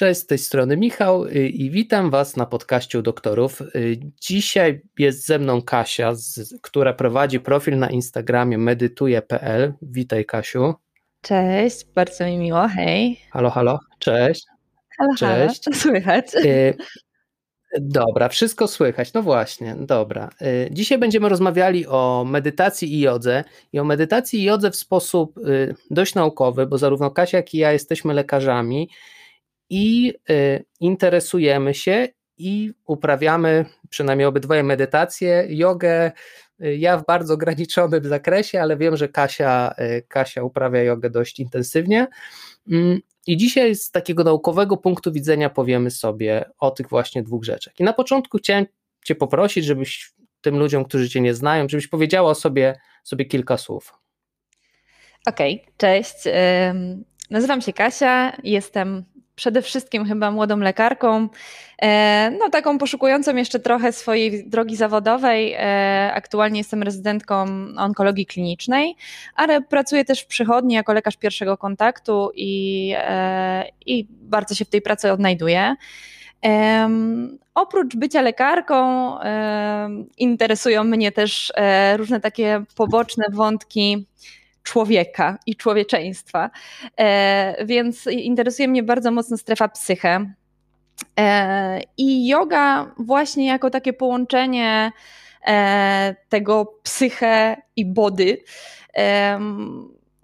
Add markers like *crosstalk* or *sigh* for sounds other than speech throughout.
Cześć, z tej strony Michał y, i witam Was na podcaście doktorów. Y, dzisiaj jest ze mną Kasia, z, która prowadzi profil na Instagramie medytuje.pl. Witaj Kasiu. Cześć, bardzo mi miło, hej. Halo, halo, cześć. Halo, cześć. Halo. Słychać? Y Dobra, wszystko słychać. No właśnie, dobra. Dzisiaj będziemy rozmawiali o medytacji i jodze i o medytacji i jodze w sposób dość naukowy, bo zarówno Kasia, jak i ja jesteśmy lekarzami i y, interesujemy się i uprawiamy przynajmniej obydwoje medytację, jogę. Y, ja w bardzo ograniczonym zakresie, ale wiem, że Kasia, y, Kasia uprawia jogę dość intensywnie. Mm, I dzisiaj z takiego naukowego punktu widzenia powiemy sobie o tych właśnie dwóch rzeczach. I na początku chciałem Cię poprosić, żebyś tym ludziom, którzy Cię nie znają, żebyś powiedziała sobie, sobie kilka słów. Okej, okay, cześć. Nazywam się Kasia, jestem przede wszystkim chyba młodą lekarką, e, no taką poszukującą jeszcze trochę swojej drogi zawodowej. E, aktualnie jestem rezydentką onkologii klinicznej, ale pracuję też w przychodni jako lekarz pierwszego kontaktu i, e, i bardzo się w tej pracy odnajduję. Um, oprócz bycia lekarką, um, interesują mnie też różne takie poboczne wątki człowieka i człowieczeństwa. E, więc interesuje mnie bardzo mocno strefa psyche. E, I yoga, właśnie jako takie połączenie e, tego psyche i body,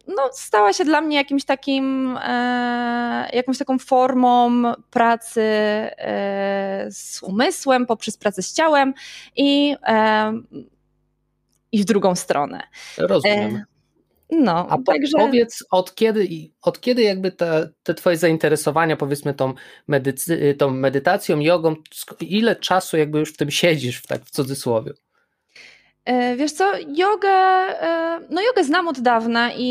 no, stała się dla mnie jakimś takim, jakąś taką formą pracy z umysłem, poprzez pracę z ciałem i, i w drugą stronę. Rozumiem. No, A także... powiedz, od kiedy, od kiedy jakby te, te twoje zainteresowania, powiedzmy tą, medycy, tą medytacją, jogą, ile czasu jakby już w tym siedzisz, w tak w cudzysłowie? E, wiesz co, jogę, e, no jogę znam od dawna i,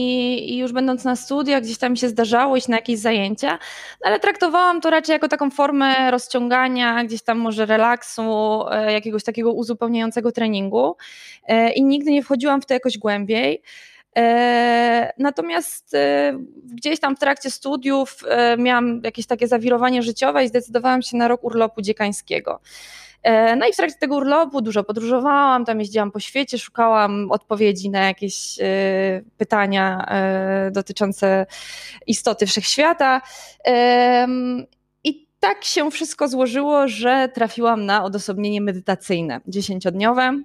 i, już będąc na studiach gdzieś tam się zdarzało iść na jakieś zajęcia, ale traktowałam to raczej jako taką formę rozciągania, gdzieś tam może relaksu, e, jakiegoś takiego uzupełniającego treningu i nigdy nie wchodziłam w to jakoś głębiej. E, natomiast e, gdzieś tam w trakcie studiów e, miałam jakieś takie zawirowanie życiowe i zdecydowałam się na rok urlopu dziekańskiego. No i w trakcie tego urlopu dużo podróżowałam, tam jeździłam po świecie, szukałam odpowiedzi na jakieś pytania dotyczące istoty wszechświata. I tak się wszystko złożyło, że trafiłam na odosobnienie medytacyjne dziesięciodniowe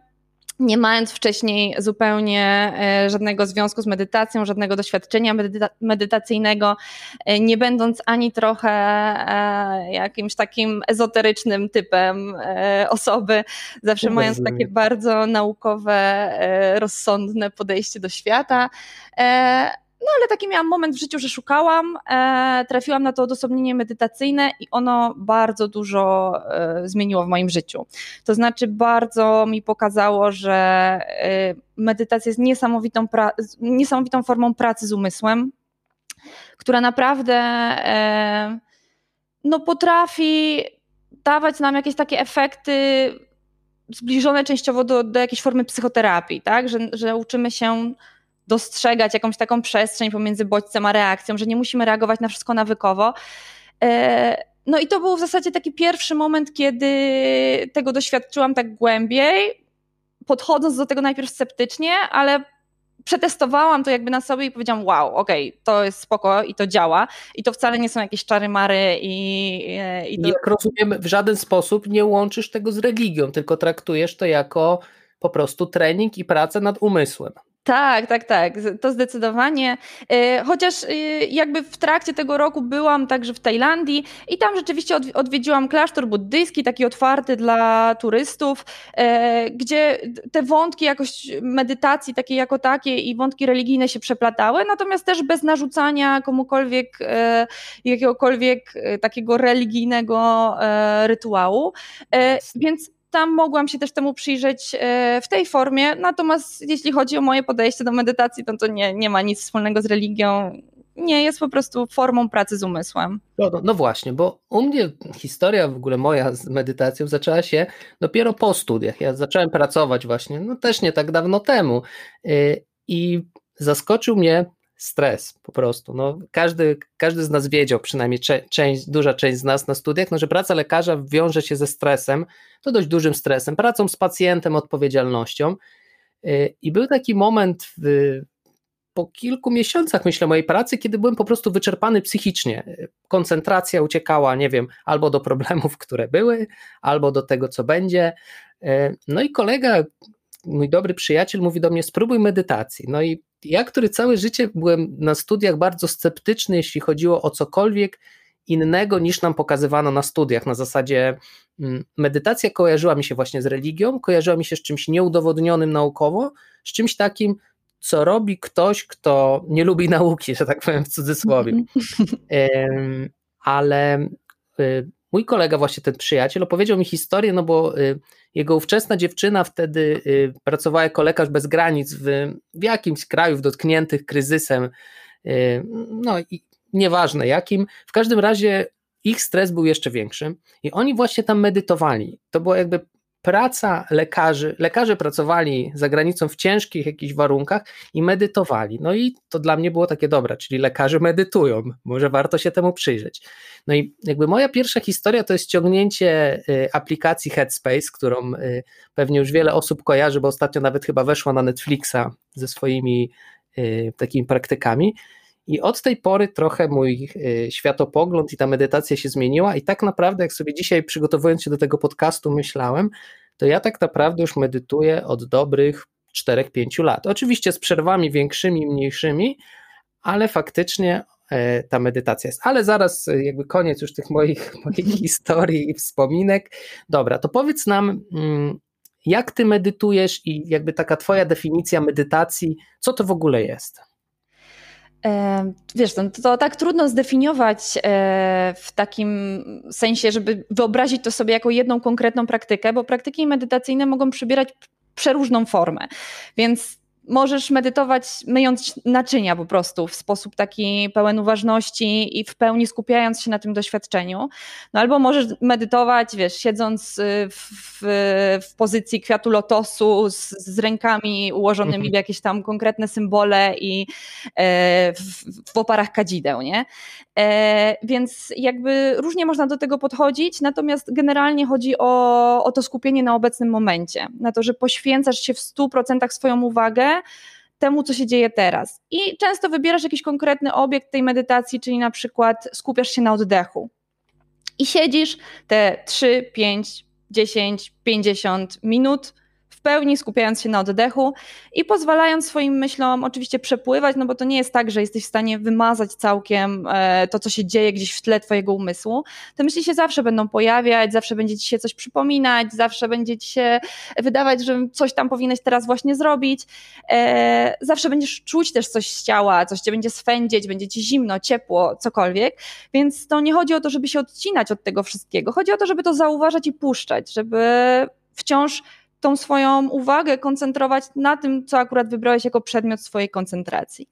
nie mając wcześniej zupełnie e, żadnego związku z medytacją, żadnego doświadczenia medyta medytacyjnego, e, nie będąc ani trochę e, jakimś takim ezoterycznym typem osoby, zawsze mając takie bardzo naukowe, rozsądne podejście do świata. No ale taki miałam moment w życiu, że szukałam, e, trafiłam na to odosobnienie medytacyjne i ono bardzo dużo e, zmieniło w moim życiu. To znaczy bardzo mi pokazało, że e, medytacja jest niesamowitą, niesamowitą formą pracy z umysłem, która naprawdę e, no, potrafi dawać nam jakieś takie efekty zbliżone częściowo do, do jakiejś formy psychoterapii, tak? że, że uczymy się dostrzegać jakąś taką przestrzeń pomiędzy bodźcem a reakcją, że nie musimy reagować na wszystko nawykowo. E, no i to był w zasadzie taki pierwszy moment, kiedy tego doświadczyłam tak głębiej, podchodząc do tego najpierw sceptycznie, ale przetestowałam to jakby na sobie i powiedziałam, wow, okej, okay, to jest spoko i to działa i to wcale nie są jakieś czary mary i... i to... Jak rozumiem, w żaden sposób nie łączysz tego z religią, tylko traktujesz to jako po prostu trening i pracę nad umysłem. Tak, tak, tak, to zdecydowanie. E, chociaż e, jakby w trakcie tego roku byłam także w Tajlandii i tam rzeczywiście odwiedziłam klasztor buddyjski, taki otwarty dla turystów, e, gdzie te wątki jakoś medytacji takiej jako takiej i wątki religijne się przeplatały, natomiast też bez narzucania komukolwiek jakiegokolwiek takiego religijnego rytuału. Więc tam mogłam się też temu przyjrzeć e, w tej formie, natomiast jeśli chodzi o moje podejście do medytacji, to to nie, nie ma nic wspólnego z religią. Nie, jest po prostu formą pracy z umysłem. No, no, no, właśnie, bo u mnie historia w ogóle moja z medytacją zaczęła się dopiero po studiach. Ja zacząłem pracować właśnie, no też nie tak dawno temu. E, I zaskoczył mnie stres po prostu. No, każdy, każdy z nas wiedział, przynajmniej część, duża część z nas na studiach, no, że praca lekarza wiąże się ze stresem, to dość dużym stresem, pracą z pacjentem, odpowiedzialnością. Y, I był taki moment w, po kilku miesiącach, myślę, mojej pracy, kiedy byłem po prostu wyczerpany psychicznie. Koncentracja uciekała, nie wiem, albo do problemów, które były, albo do tego, co będzie. Y, no i kolega, mój dobry przyjaciel mówi do mnie: spróbuj medytacji. No i ja, który całe życie byłem na studiach bardzo sceptyczny, jeśli chodziło o cokolwiek innego niż nam pokazywano na studiach. Na zasadzie mm, medytacja kojarzyła mi się właśnie z religią, kojarzyła mi się z czymś nieudowodnionym naukowo, z czymś takim, co robi ktoś, kto nie lubi *laughs* nauki, że tak powiem w cudzysłowie. Ale y, mój kolega, właśnie ten przyjaciel, opowiedział mi historię, no bo y, jego ówczesna dziewczyna wtedy y, pracowała jako lekarz bez granic w, w jakimś kraju dotkniętych kryzysem, y, no i nieważne jakim. W każdym razie ich stres był jeszcze większy i oni właśnie tam medytowali. To było jakby praca lekarzy, lekarze pracowali za granicą w ciężkich jakichś warunkach i medytowali. No i to dla mnie było takie dobre, czyli lekarze medytują, może warto się temu przyjrzeć. No i jakby moja pierwsza historia to jest ściągnięcie y, aplikacji Headspace, którą y, pewnie już wiele osób kojarzy, bo ostatnio nawet chyba weszła na Netflixa ze swoimi y, takimi praktykami. I od tej pory trochę mój światopogląd i ta medytacja się zmieniła, i tak naprawdę, jak sobie dzisiaj przygotowując się do tego podcastu, myślałem, to ja tak naprawdę już medytuję od dobrych 4-5 lat. Oczywiście z przerwami większymi, mniejszymi, ale faktycznie E, ta medytacja jest. Ale zaraz e, jakby koniec już tych moich, *laughs* moich historii i wspominek. Dobra, to powiedz nam, mm, jak ty medytujesz i jakby taka twoja definicja medytacji, co to w ogóle jest? E, wiesz, to, to, tak trudno zdefiniować w takim sensie, żeby wyobrazić to sobie jako jedną konkretną praktykę, bo praktyki medytacyjne mogą przybierać przeróżną formę. Więc możesz medytować myjąc naczynia po prostu w sposób taki pełen uważności i w pełni skupiając się na tym doświadczeniu. No albo możesz medytować, wiesz, siedząc y, w, w pozycji kwiatu lotosu z, z rękami ułożonymi mhm. w jakieś tam konkretne symbole i e, w, w oparach kadzideł, nie? E, więc jakby różnie można do tego podchodzić, natomiast generalnie chodzi o, o to skupienie na obecnym momencie, na to, że poświęcasz się w 100% swoją uwagę temu, co się dzieje teraz. I często wybierasz jakiś konkretny obiekt tej medytacji, czyli na przykład skupiasz się na oddechu. I siedzisz te 3, 5, 10, 50 minut w pełni skupiając się na oddechu i pozwalając swoim myślom oczywiście przepływać, no bo to nie jest tak, że jesteś w stanie wymazać całkiem e, to, co się dzieje gdzieś w tle twojego umysłu. Te myśli się zawsze będą pojawiać, zawsze będzie ci się coś przypominać, zawsze będzie ci się wydawać, że coś tam powinieneś teraz właśnie zrobić. E, zawsze będziesz czuć też coś z ciała, coś cię będzie swędzić, będzie ci zimno, ciepło, cokolwiek. Więc to nie chodzi o to, żeby się odcinać od tego wszystkiego. Chodzi o to, żeby to zauważać i puszczać, żeby wciąż tą swoją uwagę koncentrować na tym, co akurat wybrałeś jako przedmiot swojej koncentracji.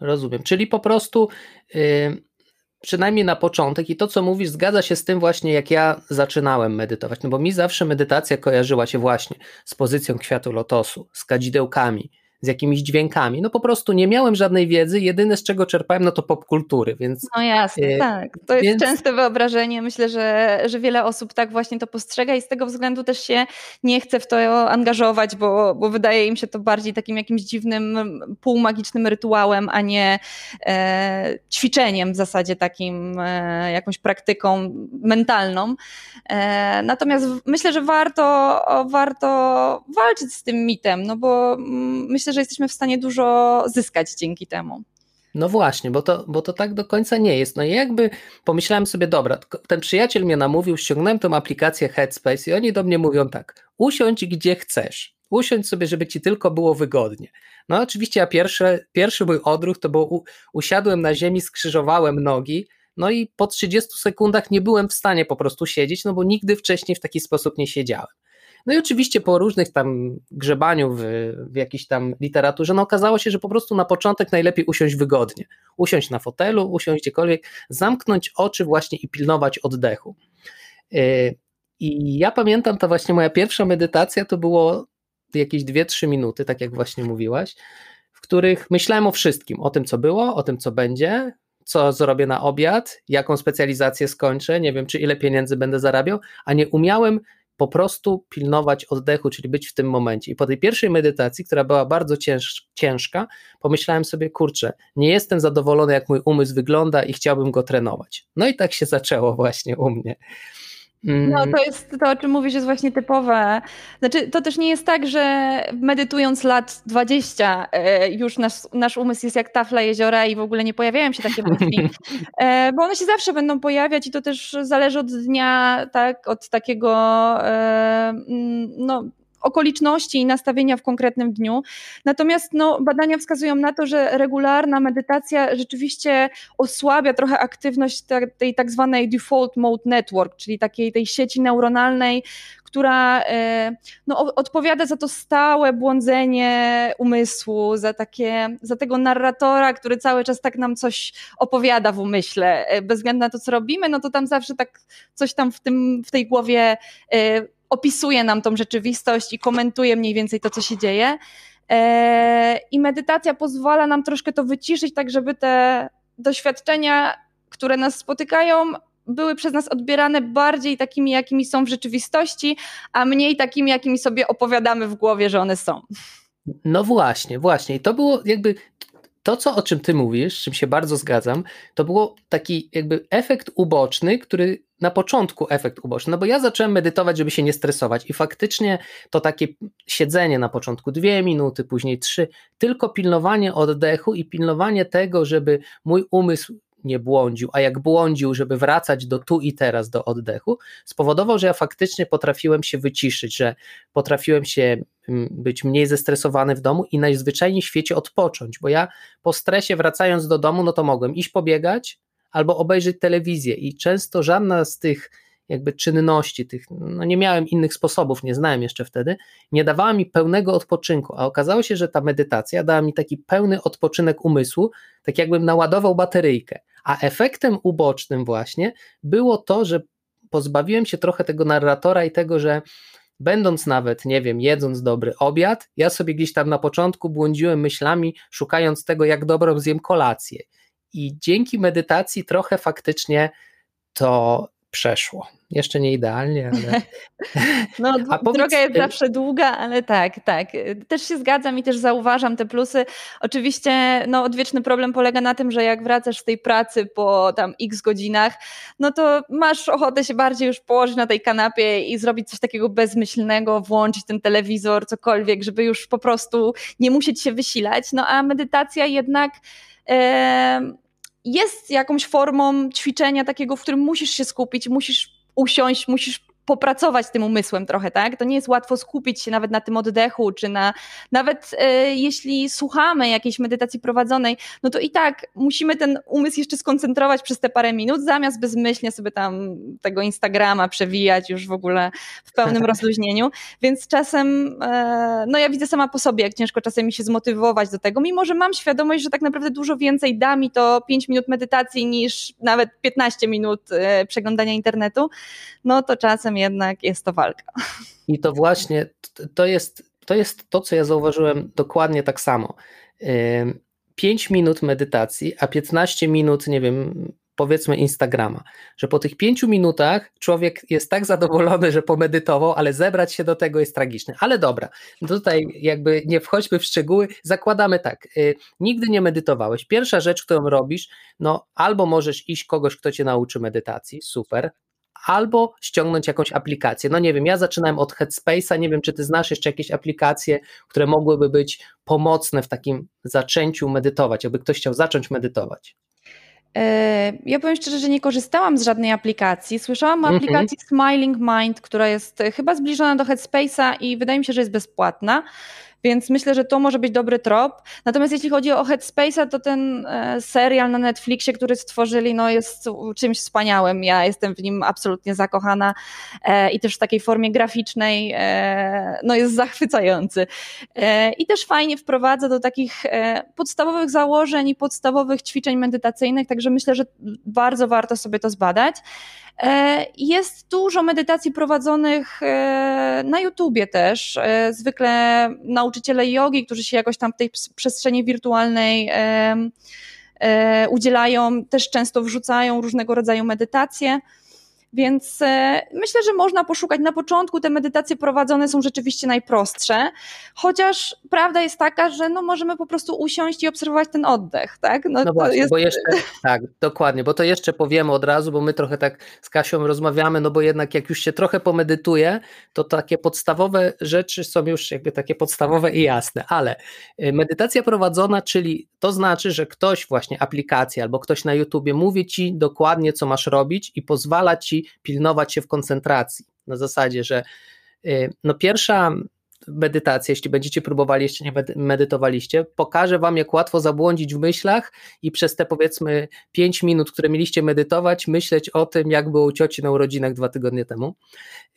Rozumiem. Czyli po prostu. Yy przynajmniej na początek i to, co mówisz, zgadza się z tym właśnie, jak ja zaczynałem medytować, no bo mi zawsze medytacja kojarzyła się właśnie z pozycją kwiatu lotosu, z kadzidełkami, z jakimiś dźwiękami. No po prostu nie miałem żadnej wiedzy, jedyne z czego czerpałem no to popkultury, więc... No jasne, e, tak. To jest więc... częste wyobrażenie. Myślę, że, że wiele osób tak właśnie to postrzega i z tego względu też się nie chce w to angażować, bo, bo wydaje im się to bardziej takim jakimś dziwnym, półmagicznym rytuałem, a nie e, ćwiczeniem w zasadzie takim, e, jakąś praktyką mentalną. E, natomiast myślę, że warto, warto walczyć z tym mitem, no bo mm, myślę, myślę, że jesteśmy w stanie dużo zyskać dzięki temu. No właśnie, bo to, bo to tak do końca nie jest. No i jakby pomyślałem sobie, dobra, ten przyjaciel mnie namówił, ściągnąłem tą aplikację Headspace i oni do mnie mówią tak, usiądź gdzie chcesz, usiądź sobie, żeby ci tylko było wygodnie. No oczywiście ja pierwszy, pierwszy mój odruch to było, u, usiadłem na ziemi, skrzyżowałem nogi, no i po 30 sekundach nie byłem w stanie po prostu siedzieć, no bo nigdy wcześniej w taki sposób nie siedziałem. No i oczywiście po różnych tam grzebaniu w, w jakiejś tam literaturze, no okazało się, że po prostu na początek najlepiej usiąść wygodnie. Usiąść na fotelu, usiąść gdziekolwiek, zamknąć oczy właśnie i pilnować oddechu. Y, I ja pamiętam, to właśnie moja pierwsza medytacja to było jakieś 2-3 minuty, tak jak właśnie mówiłaś, w w których myślałem o wszystkim, o tym, co było, o tym, co będzie, co zrobię na obiad, jaką specjalizację skończę, nie wiem, czy ile pieniędzy będę zarabiał, a nie umiałem po prostu pilnować oddechu, czyli być w tym momencie. I po tej pierwszej medytacji, która była bardzo cięż, ciężka, pomyślałem sobie, kurczę, nie jestem zadowolony, jak mój umysł wygląda i chciałbym go trenować. No i tak się zaczęło właśnie u mnie. No to jest to, o czym mówisz, jest właśnie typowe. Znaczy, to też nie jest tak, że medytując lat 20 e, już nasz, nasz umysł jest jak tafla jeziora i w ogóle nie pojawiają się takie myśli, e, bo one się zawsze będą pojawiać i to też zależy od dnia, tak, od takiego e, mm, no, okoliczności i nastawienia w konkretnym dniu. Natomiast no, badania wskazują na to, że regularna medytacja rzeczywiście osłabia trochę aktywność tej tak zwanej default mode network, czyli takiej tej sieci neuronalnej, która e, no, odpowiada za to stałe błądzenie umysłu, za, takie, za tego narratora, który cały czas tak nam coś opowiada w umyśle. E, bez względu na to, co robimy, no to tam zawsze tak coś tam w, tym, w tej głowie e, opisuje nam tą rzeczywistość i komentuje mniej więcej to, co się dzieje. E, I medytacja pozwala nam troszkę to wyciszyć, tak żeby te doświadczenia, które nas spotykają, były przez nas odbierane bardziej takimi, jakimi są w rzeczywistości, a mniej takimi, jakimi sobie opowiadamy w głowie, że one są. No właśnie, właśnie. I to było jakby to, co, o czym ty mówisz, z czym się bardzo zgadzam, to było taki jakby efekt uboczny, który na początku efekt uboczny, no bo ja zacząłem medytować, żeby się nie stresować i faktycznie to takie siedzenie na początku dwie minuty, później trzy, tylko pilnowanie oddechu i pilnowanie tego, żeby mój umysł nie błądził, a jak błądził, żeby wracać do tu i teraz, do oddechu, spowodował, że ja faktycznie potrafiłem się wyciszyć, że potrafiłem się mm, być mniej zestresowany w domu i najzwyczajniej w świecie odpocząć, bo ja po stresie wracając do domu, no to mogłem iść pobiegać albo obejrzeć telewizję. I często żadna z tych jakby czynności, tych, no nie miałem innych sposobów, nie znałem jeszcze wtedy, nie dawała mi pełnego odpoczynku, a okazało się, że ta medytacja dała mi taki pełny odpoczynek umysłu, tak jakbym naładował bateryjkę, a efektem ubocznym właśnie było to, że pozbawiłem się trochę tego narratora i tego, że będąc nawet, nie wiem, jedząc dobry obiad, ja sobie gdzieś tam na początku błądziłem myślami, szukając tego, jak dobrą zjem kolację. I dzięki medytacji trochę faktycznie to przeszło. Jeszcze nie idealnie, ale. *laughs* No, powiedz... droga jest zawsze długa, ale tak, tak. Też się zgadzam i też zauważam te plusy. Oczywiście, no, odwieczny problem polega na tym, że jak wracasz z tej pracy po tam x godzinach, no to masz ochotę się bardziej już położyć na tej kanapie i zrobić coś takiego bezmyślnego, włączyć ten telewizor, cokolwiek, żeby już po prostu nie musieć się wysilać. No a medytacja jednak jest jakąś formą ćwiczenia takiego, w którym musisz się skupić, musisz usiąść, musisz popracować tym umysłem trochę, tak? To nie jest łatwo skupić się nawet na tym oddechu, czy na nawet e, jeśli słuchamy jakiejś medytacji prowadzonej, no to i tak musimy ten umysł jeszcze skoncentrować przez te parę minut, zamiast bezmyślnie sobie tam tego Instagrama przewijać już w ogóle w pełnym *laughs* rozluźnieniu. Więc czasem, e, no ja widzę sama po sobie, jak ciężko czasem mi się zmotywować do tego, mimo że mam świadomość, że tak naprawdę dużo więcej da mi to 5 minut medytacji niż nawet 15 minut e, przeglądania internetu, no to czasem jednak jest to walka. I to właśnie to jest, to jest to, co ja zauważyłem dokładnie tak samo. 5 minut medytacji, a 15 minut, nie wiem, powiedzmy Instagrama, że po tych pięciu minutach człowiek jest tak zadowolony, że pomedytował, ale zebrać się do tego jest tragiczne. Ale dobra, tutaj jakby nie wchodźmy w szczegóły, zakładamy tak, y, nigdy nie medytowałeś. Pierwsza rzecz, którą robisz, no albo możesz iść kogoś, kto cię nauczy medytacji, super, albo ściągnąć jakąś aplikację. No nie wiem, ja zaczynałem od Headspace'a, nie wiem, czy ty znasz jeszcze jakieś aplikacje, które mogłyby być pomocne w takim zaczęciu medytować, jakby ktoś chciał zacząć medytować. E, ja powiem szczerze, że nie korzystałam z żadnej aplikacji. Słyszałam o mm -hmm. aplikacji Smiling Mind, która jest chyba zbliżona do Headspace'a i wydaje mi się, że jest bezpłatna więc myślę, że to może być dobry trop. Natomiast jeśli chodzi o Headspace'a, to ten e, serial na Netflixie, który stworzyli, no jest czymś wspaniałym. Ja jestem w nim absolutnie zakochana e, i też w takiej formie graficznej e, no jest zachwycający. I też fajnie wprowadza do takich podstawowych założeń i podstawowych ćwiczeń medytacyjnych, także myślę, że bardzo warto sobie to zbadać. Jest dużo medytacji prowadzonych na YouTubie też. Zwykle nauczyciele nauczyciele jogi, którzy się jakoś tam w tej przestrzeni wirtualnej udzielają, też często wrzucają różnego rodzaju medytacje. Więc e, myślę, że można poszukać. Na początku te medytacje prowadzone są rzeczywiście najprostsze, chociaż prawda jest taka, że no możemy po prostu usiąść i obserwować ten oddech, tak? No, no właśnie, jest... bo jeszcze, *laughs* tak, dokładnie, bo to jeszcze powiemy od razu, bo my trochę tak z Kasią rozmawiamy, no bo jednak jak już się trochę pomedytuje, to takie podstawowe rzeczy są już jakby takie podstawowe i jasne, ale y, medytacja prowadzona, czyli to znaczy, że ktoś właśnie aplikacja albo ktoś na YouTubie mówi ci dokładnie, co masz robić i pozwala ci pilnować się w koncentracji. Na zasadzie, że y, no pierwsza medytacja, jeśli będziecie próbowali, jeszcze nie medytowaliście, pokażę wam, jak łatwo zabłądzić w myślach i przez te powiedzmy 5 minut, które mieliście medytować, myśleć o tym, jak było u cioci na urodzinach dwa tygodnie temu.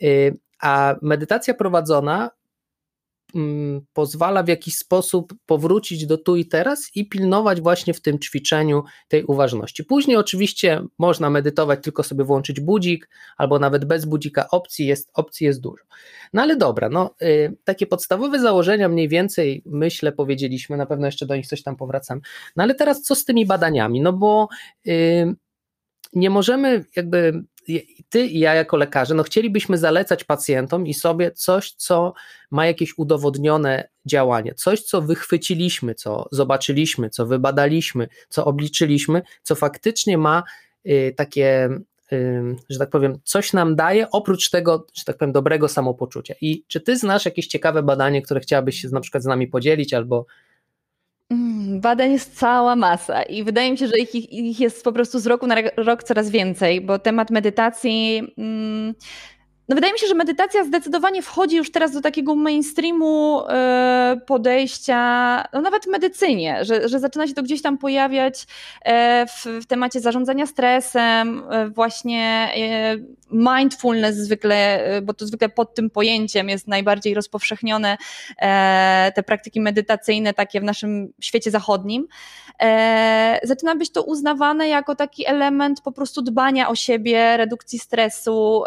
Y, a medytacja prowadzona pozwala w jakiś sposób powrócić do tu i teraz i pilnować właśnie w tym ćwiczeniu tej uważności. Później oczywiście można medytować, tylko sobie włączyć budzik, albo nawet bez budzika opcji jest, opcji jest dużo. No ale dobra, no, y, takie podstawowe założenia mniej więcej myślę powiedzieliśmy, na pewno jeszcze do nich coś tam powracam. No ale teraz co z tymi badaniami? No bo y, nie możemy jakby ty i ja jako lekarze, no chcielibyśmy zalecać pacjentom i sobie coś, co ma jakieś udowodnione działanie, coś, co wychwyciliśmy, co zobaczyliśmy, co wybadaliśmy, co obliczyliśmy, co faktycznie ma y, takie, y, że tak powiem, coś nam daje, oprócz tego, że tak powiem, dobrego samopoczucia. I czy ty znasz jakieś ciekawe badanie, które chciałabyś się na przykład z nami podzielić, albo badań jest cała masa i wydaje mi się, że ich, ich jest po prostu z roku na rok coraz więcej, bo temat medytacji mm, no wydaje mi się, że medytacja zdecydowanie wchodzi już teraz do takiego mainstreamu e, podejścia, no nawet w medycynie, że, że zaczyna się to gdzieś tam pojawiać e, w, w temacie zarządzania stresem, e, właśnie mindfulness zwykle, bo to zwykle pod tym pojęciem jest najbardziej rozpowszechnione te praktyki medytacyjne takie w naszym świecie zachodnim. Zaczyna być to uznawane jako taki element po prostu dbania o siebie, redukcji stresu,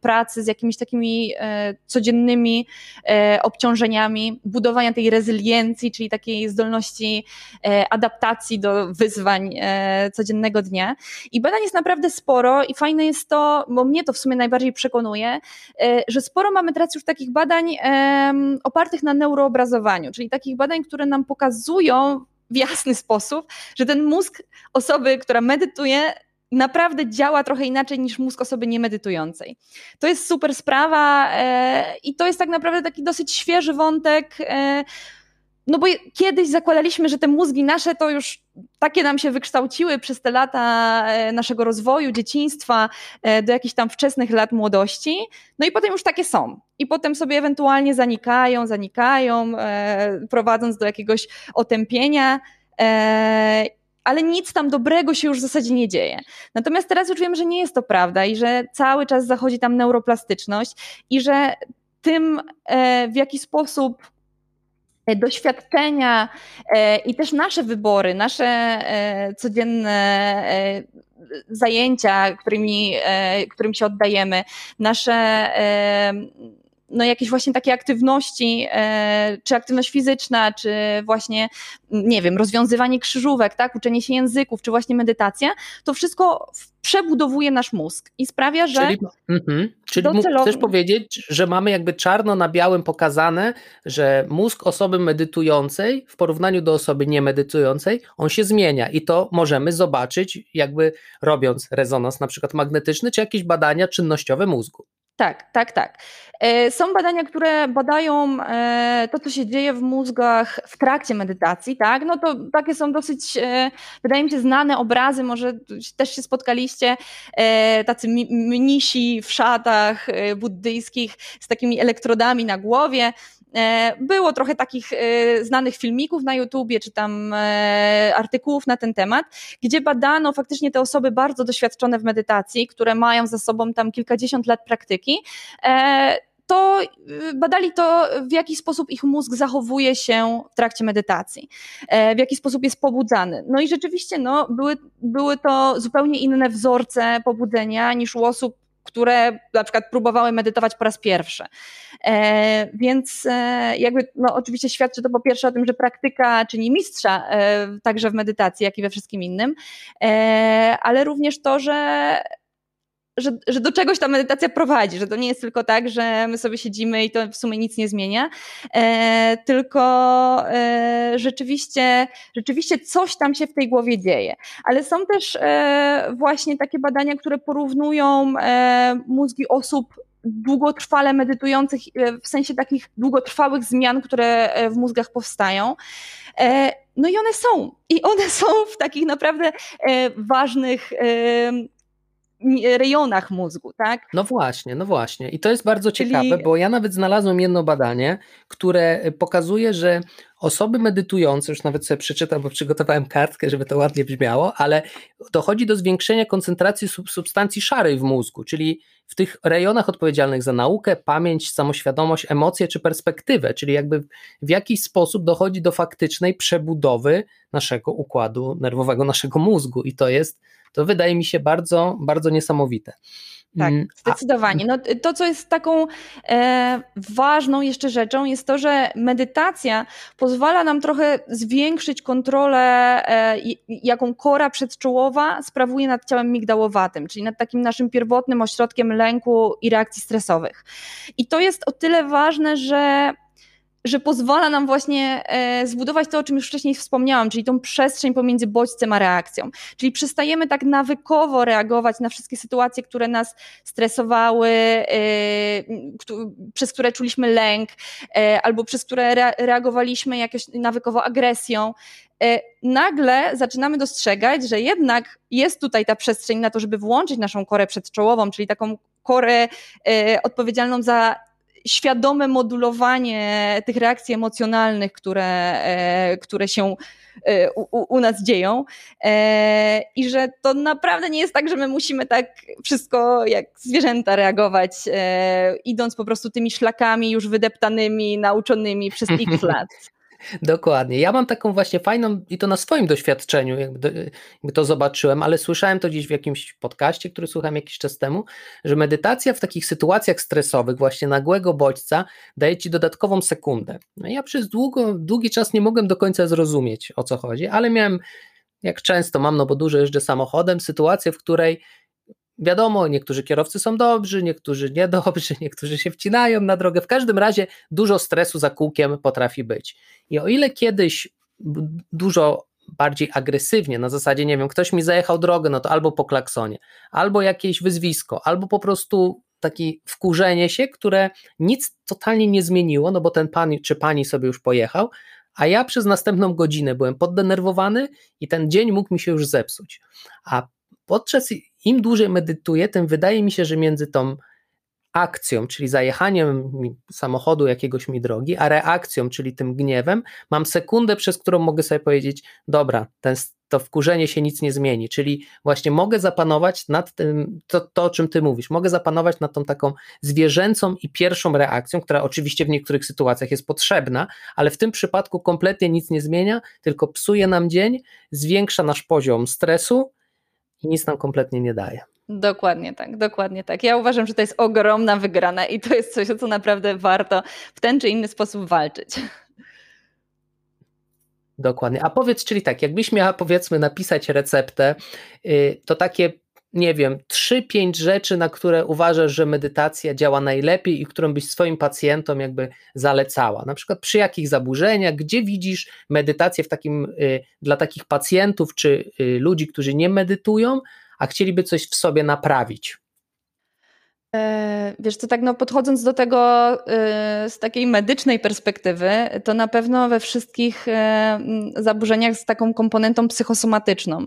pracy pracy z jakimiś takimi e, codziennymi e, obciążeniami, budowania tej rezyliencji, czyli takiej zdolności e, adaptacji do wyzwań codziennego dnia. I badań jest naprawdę sporo i fajne jest to, bo mnie to w sumie najbardziej przekonuje, że sporo mamy teraz już takich badań opartych na neuroobrazowaniu, czyli takich badań, które nam pokazują w jasny sposób, że ten mózg osoby, która medytuje, naprawdę działa trochę inaczej niż mózg osoby niemedytującej. To jest super sprawa e, i to jest tak naprawdę taki dosyć świeży wątek. E, no bo kiedyś zakładaliśmy, że te mózgi nasze to już takie nam się wykształciły przez te lata e, naszego rozwoju, dzieciństwa, do jakichś tam wczesnych lat młodości. No i potem już takie są. I potem sobie ewentualnie zanikają, zanikają, prowadząc do jakiegoś otępienia ale nic tam dobrego się już w zasadzie nie dzieje. Natomiast teraz już wiemy, że nie jest to prawda i że cały czas zachodzi tam neuroplastyczność i że tym, e, w jaki sposób e, doświadczenia e, i też nasze wybory, nasze codzienne zajęcia, którymi, którym się oddajemy, nasze no jakieś właśnie takie aktywności, e, czy aktywność fizyczna, czy właśnie, nie wiem, rozwiązywanie krzyżówek, tak, uczenie się języków, czy właśnie medytacja, to wszystko przebudowuje nasz mózg i sprawia, że. Czyli, mm, czyli docelowo... chcesz powiedzieć, że mamy jakby czarno na białym pokazane, że mózg osoby medytującej w porównaniu do osoby niemedytującej, on się zmienia i to możemy zobaczyć, jakby robiąc rezonans na przykład magnetyczny, czy jakieś badania czynnościowe mózgu. Tak, tak, tak. E, są badania, które badają e, to, co się dzieje w mózgach w trakcie medytacji, tak? No to takie są dosyć, e, wydaje mi się, znane obrazy, może też się spotkaliście, tacy mnisi w szatach buddyjskich z takimi elektrodami na głowie. E, było trochę takich e, znanych filmików na YouTubie, czy tam e, artykułów na ten temat, gdzie badano faktycznie te osoby bardzo doświadczone w medytacji, które mają za sobą tam kilkadziesiąt lat praktyki to badali to, w jaki sposób ich mózg zachowuje się w trakcie medytacji, w jaki sposób jest pobudzany. No i rzeczywiście no, były, były to zupełnie inne wzorce pobudzenia niż u osób które na przykład próbowały medytować po raz pierwszy. E, więc e, jakby, no oczywiście świadczy to po pierwsze o tym, że praktyka czyni mistrza e, także w medytacji, jak i we wszystkim innym, e, ale również to, że że, że do czegoś ta medytacja prowadzi, że to nie jest tylko tak, że my sobie siedzimy i to w sumie nic nie zmienia, e, tylko e, rzeczywiście, rzeczywiście coś tam się w tej głowie dzieje. Ale są też e, właśnie takie badania, które porównują e, mózgi osób długotrwale medytujących, e, w sensie takich długotrwałych zmian, które e, w mózgach powstają. No i one są. I one są w takich naprawdę ważnych rejonach mózgu, tak? No właśnie, no właśnie. I to jest bardzo Czyli... ciekawe, bo ja nawet znalazłem jedno badanie, które pokazuje, że osoby medytujące, już nawet sobie przeczytam, bo przygotowałem kartkę, żeby to ładnie brzmiało, ale dochodzi do zwiększenia koncentracji substancji szarej w mózgu, czyli w tych rejonach odpowiedzialnych za naukę, pamięć, samoświadomość, emocje czy perspektywę, czyli jakby w jakiś sposób dochodzi do faktycznej przebudowy naszego układu nerwowego, naszego mózgu i to jest to wydaje mi się bardzo, bardzo niesamowite. Tak, mm, zdecydowanie. No, to, co jest taką e, ważną jeszcze rzeczą, jest to, że medytacja pozwala nam trochę zwiększyć kontrolę, e, jaką kora przedczołowa sprawuje nad ciałem migdałowatym, czyli nad takim naszym pierwotnym ośrodkiem lęku i reakcji stresowych. I to jest o tyle ważne, że że pozwala nam właśnie e, zbudować to, o czym już wcześniej wspomniałam, czyli tą przestrzeń pomiędzy bodźcem a reakcją. Czyli przestajemy tak nawykowo reagować na wszystkie sytuacje, które nas stresowały, e, przez które czuliśmy lęk, e, albo przez które reagowaliśmy jakoś nawykowo agresją nagle zaczynamy dostrzegać, że jednak jest tutaj ta przestrzeń na to, żeby włączyć naszą korę przedczołową, czyli taką korę odpowiedzialną za świadome modulowanie tych reakcji emocjonalnych, które, e, które się e, u, u, nas dzieją e, i że to naprawdę nie jest tak, że my musimy tak wszystko jak zwierzęta reagować, idąc po prostu tymi szlakami już wydeptanymi, nauczonymi przez x *laughs* lat. Dokładnie. Ja mam taką właśnie fajną, i to na swoim doświadczeniu, jakby, jakby to zobaczyłem, ale słyszałem to gdzieś w jakimś podcaście, który słuchałem jakiś czas temu, że medytacja w takich sytuacjach stresowych, właśnie nagłego bodźca, daje ci dodatkową sekundę. No ja przez długo, długi czas nie mogłem do końca zrozumieć, o co chodzi, ale miałem, jak często mam, no bo dużo jeżdżę samochodem, sytuację, w której Wiadomo, niektórzy kierowcy są dobrzy, niektórzy niedobrzy, *laughs* niektórzy się wcinają na drogę. W każdym razie dużo stresu za kółkiem potrafi być. I o ile kiedyś dużo bardziej agresywnie, na zasadzie, nie wiem, ktoś mi zajechał drogę, no to albo po klaksonie, albo jakieś wyzwisko, albo po prostu takie wkurzenie się, które nic totalnie nie zmieniło, no bo ten pan czy pani sobie już pojechał, a ja przez następną godzinę byłem poddenerwowany i ten dzień mógł mi się już zepsuć. A podczas im dłużej medytuję, tym wydaje mi się, że między tą akcją, czyli zajechaniem samochodu jakiegoś mi drogi, a reakcją, czyli tym gniewem, mam sekundę, przez którą mogę sobie powiedzieć, dobra, ten, to wkurzenie się nic nie zmieni, czyli właśnie mogę zapanować nad tym, to, to o czym ty mówisz, mogę zapanować nad tą taką zwierzęcą i pierwszą reakcją, która oczywiście w niektórych sytuacjach jest potrzebna, ale w tym przypadku kompletnie nic nie zmienia, tylko psuje nam dzień, zwiększa nasz poziom stresu, i nic nam kompletnie nie daje. Dokładnie tak, dokładnie tak. Ja uważam, że to jest ogromna wygrana i to jest coś, o co naprawdę warto w ten czy inny sposób walczyć. Dokładnie. A powiedz, czyli tak, jakbyś miała powiedzmy napisać receptę, y, to takie nie wiem, 3-5 rzeczy, na które uważasz, że medytacja działa najlepiej i którą byś swoim pacjentom jakby zalecała? Na przykład przy jakich zaburzeniach, gdzie widzisz medytację w takim, y, dla takich pacjentów czy y, ludzi, którzy nie medytują, a chcieliby coś w sobie naprawić? E, wiesz co, tak no podchodząc do tego y, z takiej medycznej perspektywy, to na pewno we wszystkich e, zaburzeniach z taką komponentą psychosomatyczną,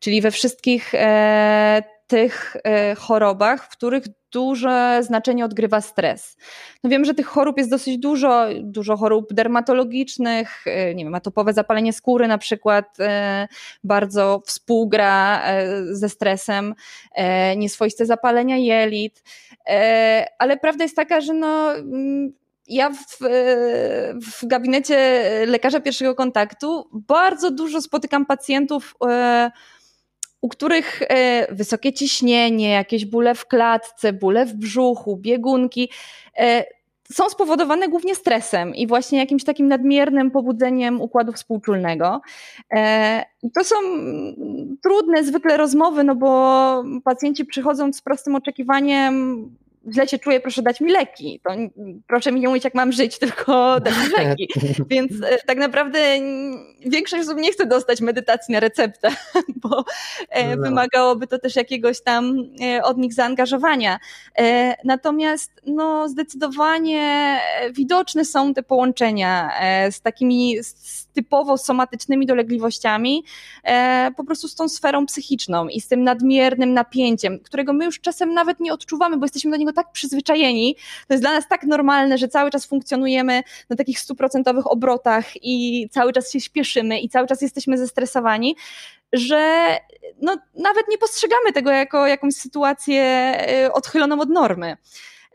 czyli we wszystkich e, tych chorobach, w których duże znaczenie odgrywa stres. No wiem, że tych chorób jest dosyć dużo, dużo chorób dermatologicznych, nie wiem, atopowe zapalenie skóry na przykład bardzo współgra ze stresem, nieswoiste zapalenia jelit, ale prawda jest taka, że no mm, ja w, w, gabinecie lekarza pierwszego kontaktu bardzo dużo spotykam pacjentów u których e, wysokie ciśnienie, jakieś bóle w klatce, bóle w brzuchu, biegunki e, są spowodowane głównie stresem i właśnie jakimś takim nadmiernym pobudzeniem układu współczulnego. E, to są trudne zwykle rozmowy, no bo pacjenci przychodzą z prostym oczekiwaniem, źle się czuję, proszę dać mi leki. To proszę mi nie mówić, jak mam żyć, *laughs* tylko dać mi leki. *laughs* Więc e, tak naprawdę większość osób nie chce dostać medytacji na receptę, *laughs* bo e, no. wymagałoby to też jakiegoś tam e, od nich zaangażowania. Natomiast no, zdecydowanie widoczne są te połączenia z takimi z typowo somatycznymi dolegliwościami, po prostu z tą sferą psychiczną i z tym nadmiernym napięciem, którego my już czasem nawet nie odczuwamy, bo jesteśmy do niego tak przyzwyczajeni, to jest dla nas tak normalne, że cały czas funkcjonujemy na takich stuprocentowych obrotach i cały czas się śpieszymy i cały czas jesteśmy zestresowani, że no, nawet nie postrzegamy tego jako jakąś sytuację y, odchyloną od normy.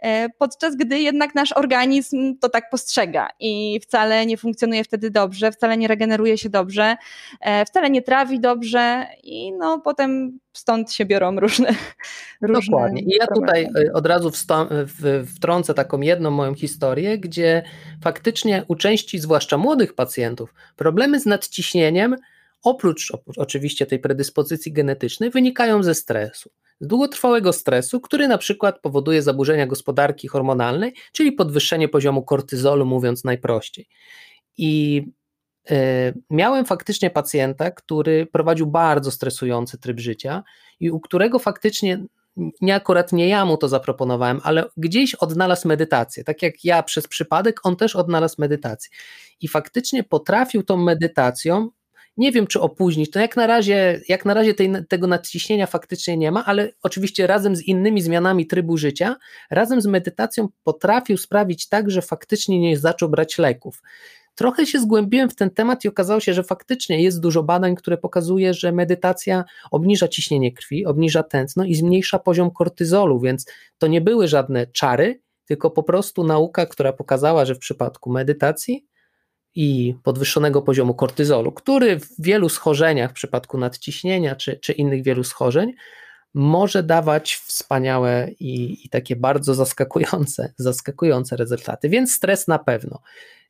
E, podczas gdy jednak nasz organizm to tak postrzega i wcale nie funkcjonuje wtedy dobrze, wcale nie regeneruje się dobrze, e, wcale nie trawi dobrze i no potem stąd się biorą różne. różne Dokładnie. I ja tutaj e, od razu wtrącę taką jedną moją historię, gdzie faktycznie u części, zwłaszcza młodych pacjentów, problemy z nadciśnieniem, oprócz oczywiście tej predyspozycji genetycznej, wynikają ze stresu z długotrwałego stresu, który na przykład powoduje zaburzenia gospodarki hormonalnej, czyli podwyższenie poziomu kortyzolu, mówiąc najprościej. I e, miałem faktycznie pacjenta, który prowadził bardzo stresujący tryb życia i u którego faktycznie nie akurat nie ja mu to zaproponowałem, ale gdzieś odnalazł medytację. Tak jak ja przez przypadek, on też odnalazł medytację. I faktycznie potrafił tą medytacją nie wiem, czy opóźnić. To jak na razie, jak na razie tej, tego nadciśnienia faktycznie nie ma, ale oczywiście razem z innymi zmianami trybu życia, razem z medytacją potrafił sprawić tak, że faktycznie nie zaczął brać leków. Trochę się zgłębiłem w ten temat i okazało się, że faktycznie jest dużo badań, które pokazuje, że medytacja obniża ciśnienie krwi, obniża tętno i zmniejsza poziom kortyzolu, więc to nie były żadne czary, tylko po prostu nauka, która pokazała, że w przypadku medytacji i podwyższonego poziomu kortyzolu, który w wielu schorzeniach, w przypadku nadciśnienia czy, czy innych wielu schorzeń, może dawać wspaniałe i, i, takie bardzo zaskakujące, zaskakujące rezultaty. Więc stres na pewno.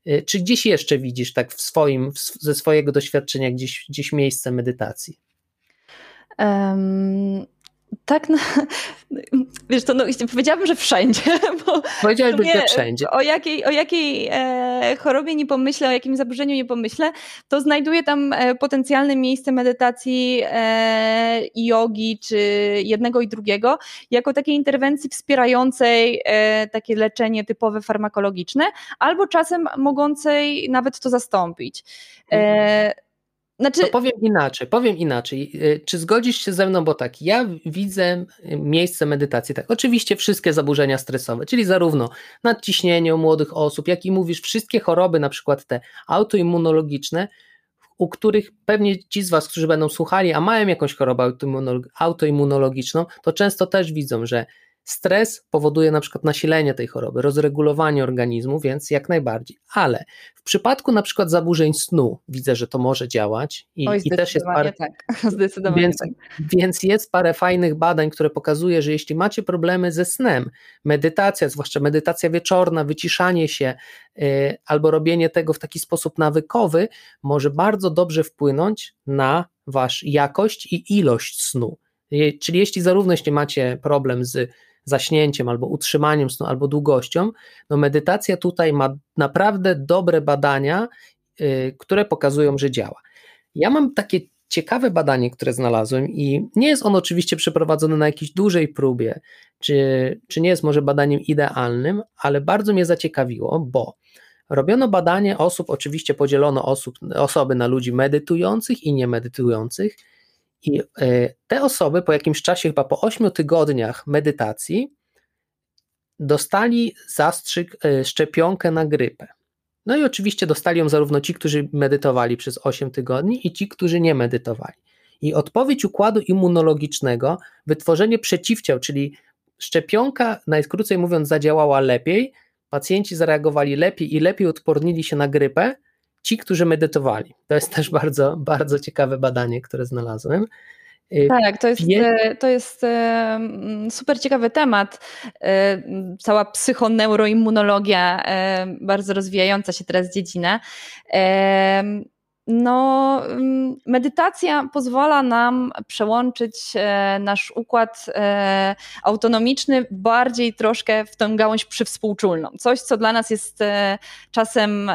Y, czy gdzieś jeszcze widzisz tak w swoim, ze swojego doświadczenia gdzieś, gdzieś miejsce medytacji? Um, tak, *laughs* wiesz, to no, powiedziałabym, że wszędzie. *laughs* Bo Powiedziałabym, że wszędzie. O jakiej, o jakiej e, chorobie nie pomyślę, o jakim zaburzeniu nie pomyślę, to znajduję tam e, potencjalne miejsce medytacji e, i jogi, czy jednego i drugiego, jako takiej interwencji wspierającej e, takie leczenie typowe farmakologiczne, albo czasem mogącej nawet to zastąpić. E, mhm. Znaczy... To powiem inaczej, powiem inaczej. Y, czy zgodzisz się ze mną, bo tak, ja widzę miejsce medytacji, tak, oczywiście wszystkie zaburzenia stresowe, czyli zarówno nadciśnienie u młodych osób, jak i mówisz, wszystkie choroby, na przykład te autoimmunologiczne, u których pewnie ci z Was, którzy będą słuchali, a mają jakąś chorobę autoimmunologiczną, to często też widzą, że Stres powoduje na przykład nasilenie tej choroby, rozregulowanie organizmu, więc jak najbardziej. Ale w przypadku na przykład zaburzeń snu widzę, że to może działać i, Oj, i też jest parę. Tak. *laughs* Zdecydowanie więc, tak. więc jest parę fajnych badań, które pokazuje, że jeśli macie problemy ze snem, medytacja, zwłaszcza medytacja wieczorna, wyciszanie się yy, albo robienie tego w taki sposób nawykowy, może bardzo dobrze wpłynąć na wasz jakość i ilość snu. Czyli jeśli zarówno jeśli macie problem z zaśnięciem, albo utrzymaniem snu, albo długością, no medytacja tutaj ma naprawdę dobre badania, yy, które pokazują, że działa. Ja mam takie ciekawe badanie, które znalazłem i nie jest ono oczywiście przeprowadzone na jakiejś dużej próbie, czy, czy nie jest może badaniem idealnym, ale bardzo mnie zaciekawiło, bo robiono badanie osób, oczywiście podzielono osób, osoby na ludzi medytujących i niemedytujących i e, te osoby po jakimś czasie, chyba po 8 tygodniach medytacji, dostali zastrzyk, e, szczepionkę na grypę. No i oczywiście dostali ją zarówno ci, którzy medytowali przez 8 tygodni, i ci, którzy nie medytowali. I odpowiedź układu immunologicznego, wytworzenie przeciwciał, czyli szczepionka, najkrócej mówiąc, zadziałała lepiej, pacjenci zareagowali lepiej i lepiej odpornili się na grypę, ci, którzy medytowali. To jest też bardzo, bardzo ciekawe badanie, które znalazłem. Tak, to jest, to jest super ciekawy temat. Cała psychoneuroimmunologia, bardzo rozwijająca się teraz dziedzina. No, mm, medytacja pozwala nam przełączyć nasz układ autonomiczny bardziej troszkę w tę gałąź przywspółczulną. Coś, co dla nas jest czasem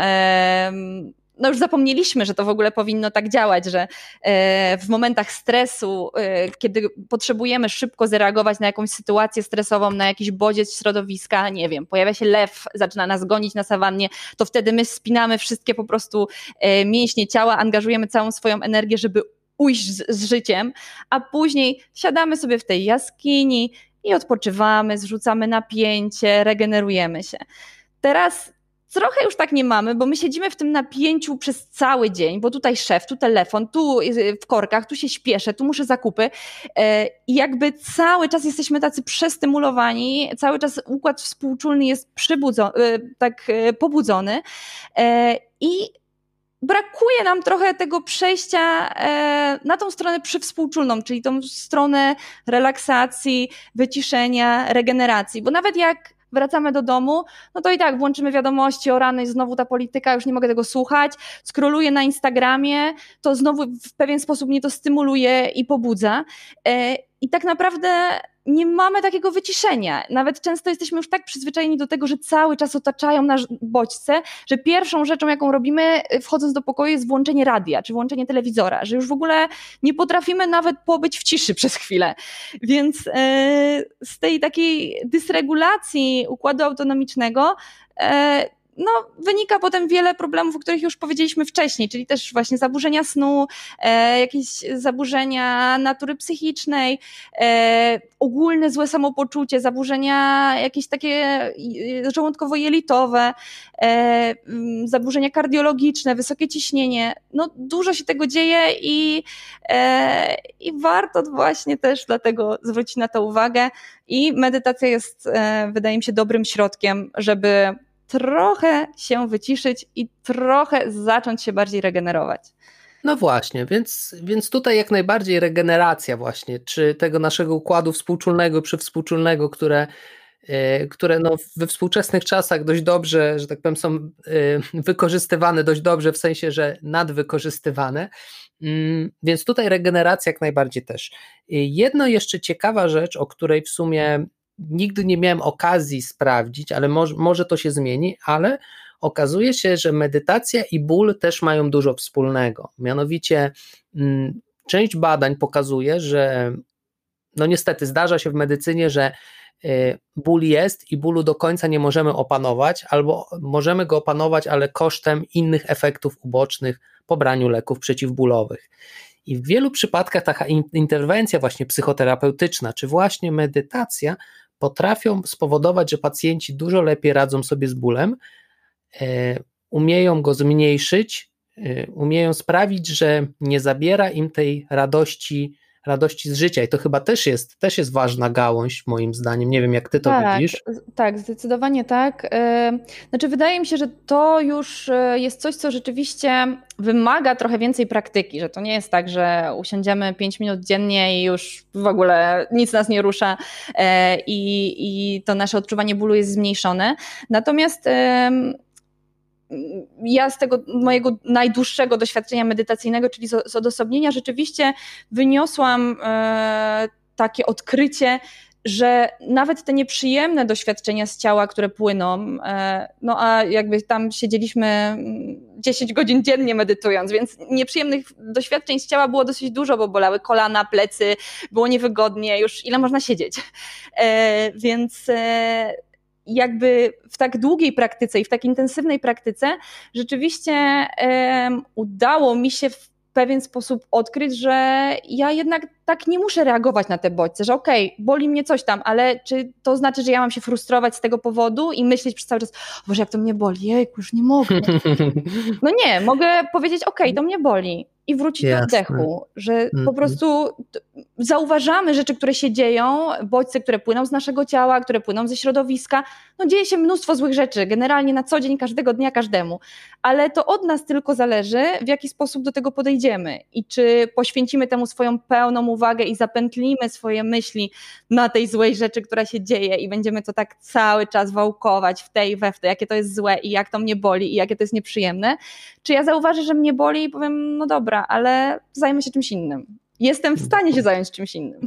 no już zapomnieliśmy, że to w ogóle powinno tak działać, że e, w momentach stresu, e, kiedy potrzebujemy szybko zareagować na jakąś sytuację stresową, na jakiś bodziec środowiska, nie wiem, pojawia się lew, zaczyna nas gonić na sawannie, to wtedy my spinamy wszystkie po prostu e, mięśnie ciała, angażujemy całą swoją energię, żeby ujść z, z życiem, a później siadamy sobie w tej jaskini i odpoczywamy, zrzucamy napięcie, regenerujemy się. Teraz Trochę już tak nie mamy, bo my siedzimy w tym napięciu przez cały dzień, bo tutaj szef, tu telefon, tu y, w korkach, tu się śpieszę, tu muszę zakupy e, i jakby cały czas jesteśmy tacy przestymulowani, cały czas układ współczulny jest przybudzony, tak e, pobudzony e, i brakuje nam trochę tego przejścia na tą stronę przywspółczulną, czyli tą stronę relaksacji, wyciszenia, regeneracji, bo nawet jak wracamy do domu, no to i tak włączymy wiadomości o rany, znowu ta polityka, już nie mogę tego słuchać, skroluję na Instagramie, to znowu w pewien sposób mnie to stymuluje i pobudza. E, I tak naprawdę nie mamy takiego wyciszenia. Nawet często jesteśmy już tak przyzwyczajeni do tego, że cały czas otaczają nas bodźce, że pierwszą rzeczą, jaką robimy, y, wchodząc do pokoju, jest włączenie radia czy włączenie telewizora, że już w ogóle nie potrafimy nawet pobyć w ciszy *laughs* przez chwilę. Więc yy, z tej takiej dysregulacji układu autonomicznego, yy, no, wynika potem wiele problemów, o których już powiedzieliśmy wcześniej, czyli też właśnie zaburzenia snu, e, jakieś zaburzenia natury psychicznej, e, ogólne złe samopoczucie, zaburzenia jakieś takie żołądkowo-jelitowe, e, zaburzenia kardiologiczne, wysokie ciśnienie. No, dużo się tego dzieje i, e, i warto właśnie też dlatego zwrócić na to uwagę. I medytacja jest, e, wydaje mi się, dobrym środkiem, żeby trochę się wyciszyć i trochę zacząć się bardziej regenerować. No właśnie, więc, więc tutaj jak najbardziej regeneracja właśnie, czy tego naszego układu współczulnego, przywspółczulnego, które, e, które no we współczesnych czasach dość dobrze, że tak powiem, są e, wykorzystywane dość dobrze, w sensie, że nadwykorzystywane. Mm, więc tutaj regeneracja jak najbardziej też. Jedno jeszcze ciekawa rzecz, o której w sumie nigdy nie miałem okazji sprawdzić, ale może, może to się zmieni, ale okazuje się, że medytacja i ból też mają dużo wspólnego. Mianowicie mm, część badań pokazuje, że no niestety zdarza się w medycynie, że y, ból jest i bólu do końca nie możemy opanować, albo możemy go opanować, ale kosztem innych efektów ubocznych po braniu leków przeciwbólowych. I w wielu przypadkach taka interwencja właśnie psychoterapeutyczna, czy właśnie medytacja potrafią spowodować, że pacjenci dużo lepiej radzą sobie z bólem, e, umieją go zmniejszyć, e, umieją sprawić, że nie zabiera im tej radości, radości z życia. I to chyba też jest, też jest ważna gałąź, moim zdaniem. Nie wiem, jak ty to tak, widzisz. Tak, zdecydowanie tak. E, znaczy, wydaje mi się, że to już jest coś, co rzeczywiście wymaga trochę więcej praktyki, że to nie jest tak, że usiądziemy 5 minut dziennie i już w ogóle nic nas nie rusza e, i, i to nasze odczuwanie bólu jest zmniejszone. Natomiast ja z tego mojego najdłuższego doświadczenia medytacyjnego, czyli z odosobnienia, rzeczywiście wyniosłam e, takie odkrycie, że nawet te nieprzyjemne doświadczenia z ciała, które płyną, e, no a jakby tam siedzieliśmy 10 godzin dziennie medytując, więc nieprzyjemnych doświadczeń z ciała było dosyć dużo, bo bolały kolana, plecy, było niewygodnie, już ile można siedzieć. E, więc jakby w tak długiej praktyce i w tak intensywnej praktyce rzeczywiście udało mi się w pewien sposób odkryć, że ja jednak tak nie muszę reagować na te bodźce, że okej, okay, boli mnie coś tam, ale czy to znaczy, że ja mam się frustrować z tego powodu i myśleć przez cały czas, boże jak to mnie boli, jejku, już nie mogę. *laughs* No nie, mogę powiedzieć, okej, okay, to mnie boli, i wrócić Jasne. do oddechu, że mm po mhm. prostu zauważamy rzeczy, które się dzieją, bodźce, które płyną z naszego ciała, które płyną ze środowiska. No dzieje się mnóstwo złych rzeczy, generalnie na co dzień, każdego dnia, każdemu, ale to od nas tylko zależy, w jaki sposób do tego podejdziemy i czy poświęcimy temu swoją pełną uwagę i zapętlimy swoje myśli na tej złej rzeczy, która się dzieje i będziemy to tak cały czas wałkować w tej we w te, jakie to jest złe i jak to mnie boli i jakie to jest nieprzyjemne. Czy ja zauważę, że mnie boli i powiem, no dobra, ale zajmę się czymś innym jestem w stanie się zająć czymś innym.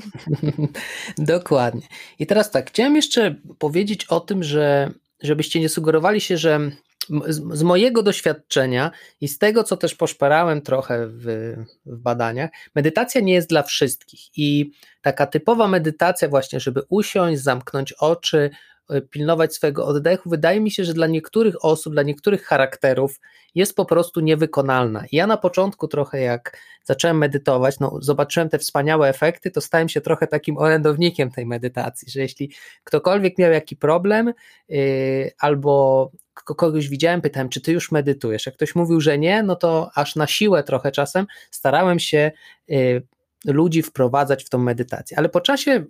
*laughs* Dokładnie. I teraz tak, chciałem jeszcze powiedzieć o tym, że żebyście nie sugerowali się, że z, z, mojego doświadczenia i z tego, co też poszperałem trochę w, w, badaniach, medytacja nie jest dla wszystkich. I taka typowa medytacja, właśnie, żeby usiąść, zamknąć oczy, pilnować swojego oddechu, wydaje mi się, że dla niektórych osób, dla niektórych charakterów jest po prostu niewykonalna. Ja na początku trochę jak zacząłem medytować, no zobaczyłem te wspaniałe efekty, to stałem się trochę takim orędownikiem tej medytacji, że jeśli ktokolwiek miał jakiś problem yy, albo kogoś widziałem, pytałem, czy ty już medytujesz? Jak ktoś mówił, że nie, no to aż na siłę trochę czasem starałem się yy, ludzi wprowadzać w tą medytację, ale po czasie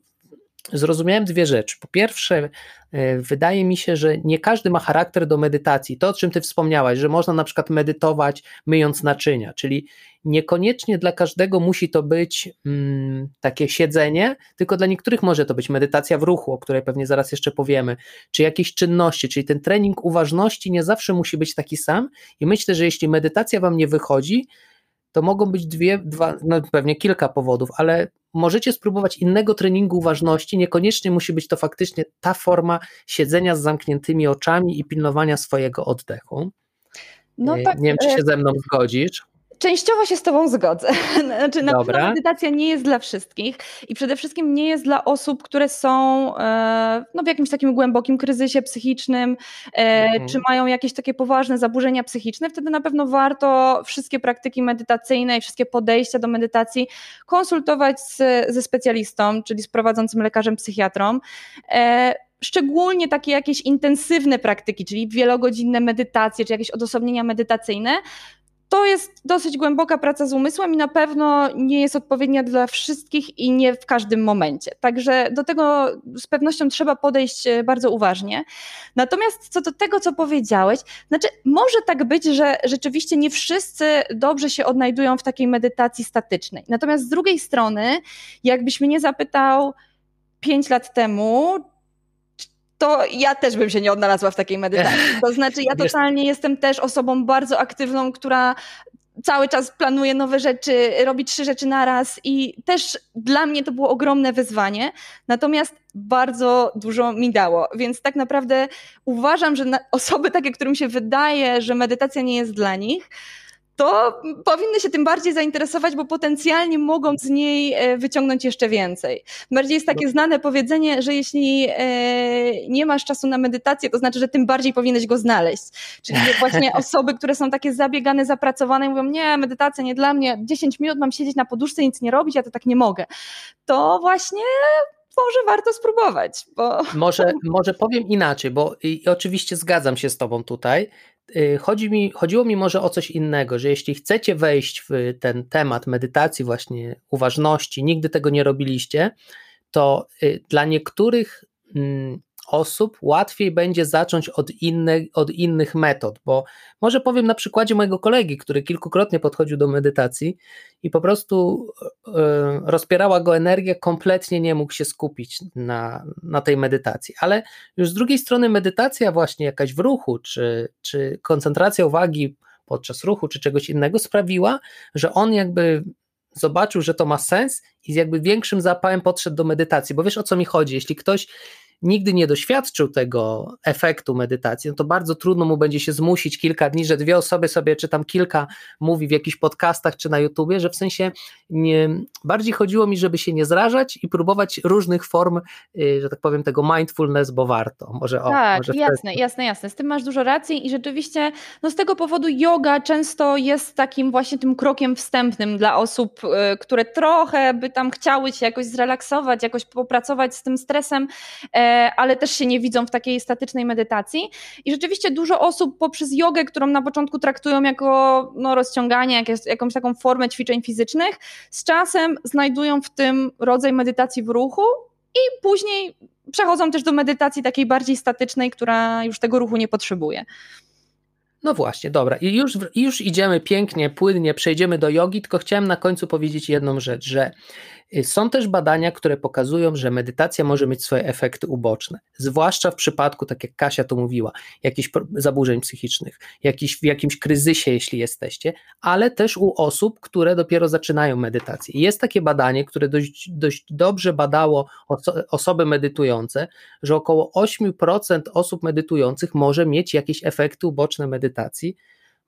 zrozumiałem dwie rzeczy. Po pierwsze, e, wydaje mi się, że nie każdy ma charakter do medytacji. To, o czym ty wspomniałaś, że można na przykład medytować myjąc naczynia, czyli niekoniecznie dla każdego musi to być mm, takie siedzenie, tylko dla niektórych może to być medytacja w ruchu, o której pewnie zaraz jeszcze powiemy, czy jakieś czynności, czyli ten trening uważności nie zawsze musi być taki sam. I myślę, że jeśli medytacja wam nie wychodzi, to mogą być dwie, dwa, no pewnie kilka powodów, ale możecie spróbować innego treningu uważności, niekoniecznie musi być to faktycznie ta forma siedzenia z zamkniętymi oczami i pilnowania swojego oddechu. No tak, nie wiem, czy się e, ze mną zgodzisz. Częściowo się z Tobą zgodzę. *laughs* Znaczy, na pewno medytacja nie jest dla wszystkich i przede wszystkim nie jest dla osób, które są e, no, w jakimś takim głębokim kryzysie psychicznym, e, mhm. czy mają jakieś takie poważne zaburzenia psychiczne. Wtedy na pewno warto wszystkie praktyki medytacyjne i wszystkie podejścia do medytacji konsultować z, ze specjalistą, czyli z prowadzącym lekarzem psychiatrą e, szczególnie takie jakieś intensywne praktyki, czyli wielogodzinne medytacje, czy jakieś odosobnienia medytacyjne, to jest dosyć głęboka praca z umysłem i na pewno nie jest odpowiednia dla wszystkich i nie w każdym momencie. Także do tego z pewnością trzeba podejść e, bardzo uważnie. Natomiast co do tego, co powiedziałeś, znaczy może tak być, że rzeczywiście nie wszyscy dobrze się odnajdują w takiej medytacji statycznej. Natomiast z drugiej strony, jakbyś mnie zapytał pięć lat temu, to ja też bym się nie odnalazła w takiej medytacji. *laughs* To znaczy, ja totalnie jestem też osobą bardzo aktywną, która cały czas planuje nowe rzeczy, robi trzy rzeczy naraz i też dla mnie to było ogromne wyzwanie, natomiast bardzo dużo mi dało, więc tak naprawdę uważam, że osoby takie, którym się wydaje, że medytacja nie jest dla nich, to powinny się tym bardziej zainteresować, bo potencjalnie mogą z niej e, wyciągnąć jeszcze więcej. Bardziej jest takie no. znane powiedzenie, że jeśli e, nie masz czasu na medytację, to znaczy, że tym bardziej powinieneś go znaleźć. Czyli właśnie *laughs* osoby, które są takie zabiegane, zapracowane mówią, nie, medytacja nie dla mnie, 10 minut mam siedzieć na poduszce i nic nie robić, ja to tak nie mogę. To właśnie może warto spróbować. Bo... Może, *laughs* może powiem inaczej, bo i oczywiście zgadzam się z Tobą tutaj. Y, chodzi mi, chodziło mi może o coś innego, że jeśli chcecie wejść w ten temat medytacji, właśnie uważności, nigdy tego nie robiliście, to y, dla niektórych mm, osób łatwiej będzie zacząć od, inne, od innych metod, bo może powiem na przykładzie mojego kolegi, który kilkukrotnie podchodził do medytacji i po prostu y, rozpierała go energia, kompletnie nie mógł się skupić na, na tej medytacji. Ale już z drugiej strony medytacja właśnie jakaś w ruchu, czy, czy koncentracja uwagi podczas ruchu, czy czegoś innego sprawiła, że on jakby zobaczył, że to ma sens i z jakby większym zapałem podszedł do medytacji, bo wiesz o co mi chodzi, jeśli ktoś nigdy nie doświadczył tego efektu medytacji, no to bardzo trudno mu będzie się zmusić kilka dni, że dwie osoby sobie, czy tam kilka mówi w jakichś podcastach, czy na YouTubie, że w sensie nie, bardziej chodziło mi, żeby się nie zrażać i próbować różnych form, y, że tak powiem, tego mindfulness, bo warto. Może o, tak, może jasne, jasne, jasne. Z tym masz dużo racji i rzeczywiście no z tego powodu yoga często jest takim właśnie tym krokiem wstępnym dla osób, y, które trochę by tam chciały się jakoś zrelaksować, jakoś popracować z tym stresem, e, ale też się nie widzą w takiej statycznej medytacji. I rzeczywiście dużo osób poprzez jogę, którą na początku traktują jako no, rozciąganie, jak jest, jakąś taką formę ćwiczeń fizycznych, z czasem znajdują w tym rodzaj medytacji w ruchu i później przechodzą też do medytacji takiej bardziej statycznej, która już tego ruchu nie potrzebuje. No właśnie, dobra. I już, już idziemy pięknie, płynnie, przejdziemy do jogi, tylko chciałem na końcu powiedzieć jedną rzecz, że Y, są też badania, które pokazują, że medytacja może mieć swoje efekty uboczne, zwłaszcza w przypadku, tak jak Kasia tu mówiła, jakichś zaburzeń psychicznych, jakiś, w jakimś kryzysie, jeśli jesteście, ale też u osób, które dopiero zaczynają medytację. Jest takie badanie, które dość, dość dobrze badało oso osoby medytujące, że około 8% osób medytujących może mieć jakieś efekty uboczne medytacji,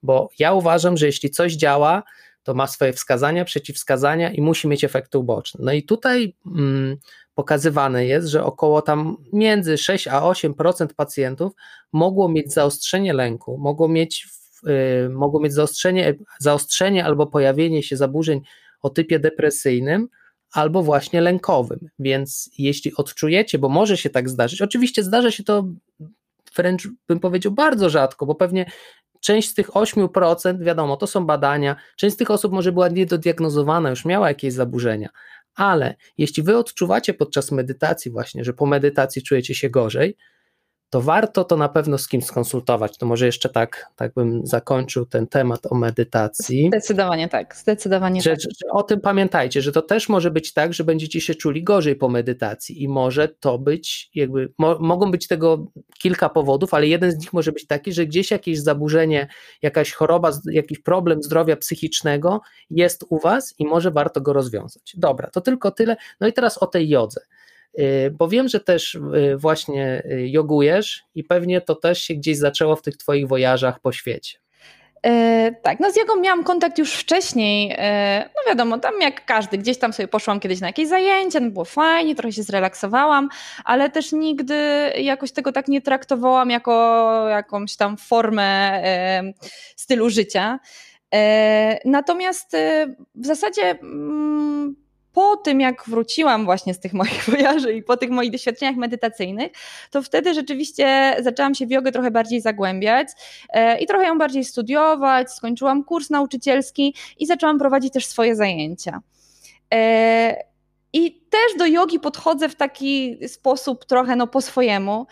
bo ja uważam, że jeśli coś działa, to ma swoje wskazania, przeciwwskazania i musi mieć efekty uboczne. No i tutaj mm, pokazywane jest, że około tam między 6 a 8% pacjentów mogło mieć zaostrzenie lęku, mogło mieć, yy, mogło mieć zaostrzenie, zaostrzenie albo pojawienie się zaburzeń o typie depresyjnym, albo właśnie lękowym. Więc jeśli odczujecie, bo może się tak zdarzyć, oczywiście zdarza się to wręcz bym powiedział bardzo rzadko, bo pewnie Część z tych 8%, wiadomo, to są badania, część z tych osób może była niedodiagnozowana, już miała jakieś zaburzenia, ale jeśli wy odczuwacie podczas medytacji właśnie, że po medytacji czujecie się gorzej, to warto to na pewno z kimś skonsultować. To może jeszcze tak, tak bym zakończył ten temat o medytacji. Zdecydowanie tak, zdecydowanie że, tak. Że, o tym pamiętajcie, że to też może być tak, że będziecie się czuli gorzej po medytacji i może to być jakby, mo, mogą być tego kilka powodów, ale jeden z nich może być taki, że gdzieś jakieś zaburzenie, jakaś choroba, jakiś problem zdrowia psychicznego jest u was i może warto go rozwiązać. Dobra, to tylko tyle. No i teraz o tej jodze. Y, bo wiem, że też y, właśnie y, jogujesz i pewnie to też się gdzieś zaczęło w tych twoich wojażach po świecie. E, tak, no z jogą miałam kontakt już wcześniej. E, no wiadomo, tam jak każdy, gdzieś tam sobie poszłam kiedyś na jakieś zajęcia, no było fajnie, trochę się zrelaksowałam, ale też nigdy jakoś tego tak nie traktowałam jako jakąś tam formę e, stylu życia. E, natomiast e, w zasadzie. Mm, po tym, jak wróciłam właśnie z tych moich *laughs* wojaży i po tych moich doświadczeniach medytacyjnych, to wtedy rzeczywiście zaczęłam się w jogę trochę bardziej zagłębiać e, i trochę ją bardziej studiować. Skończyłam kurs nauczycielski i zaczęłam prowadzić też swoje zajęcia. I też do jogi podchodzę w taki sposób trochę no po swojemu.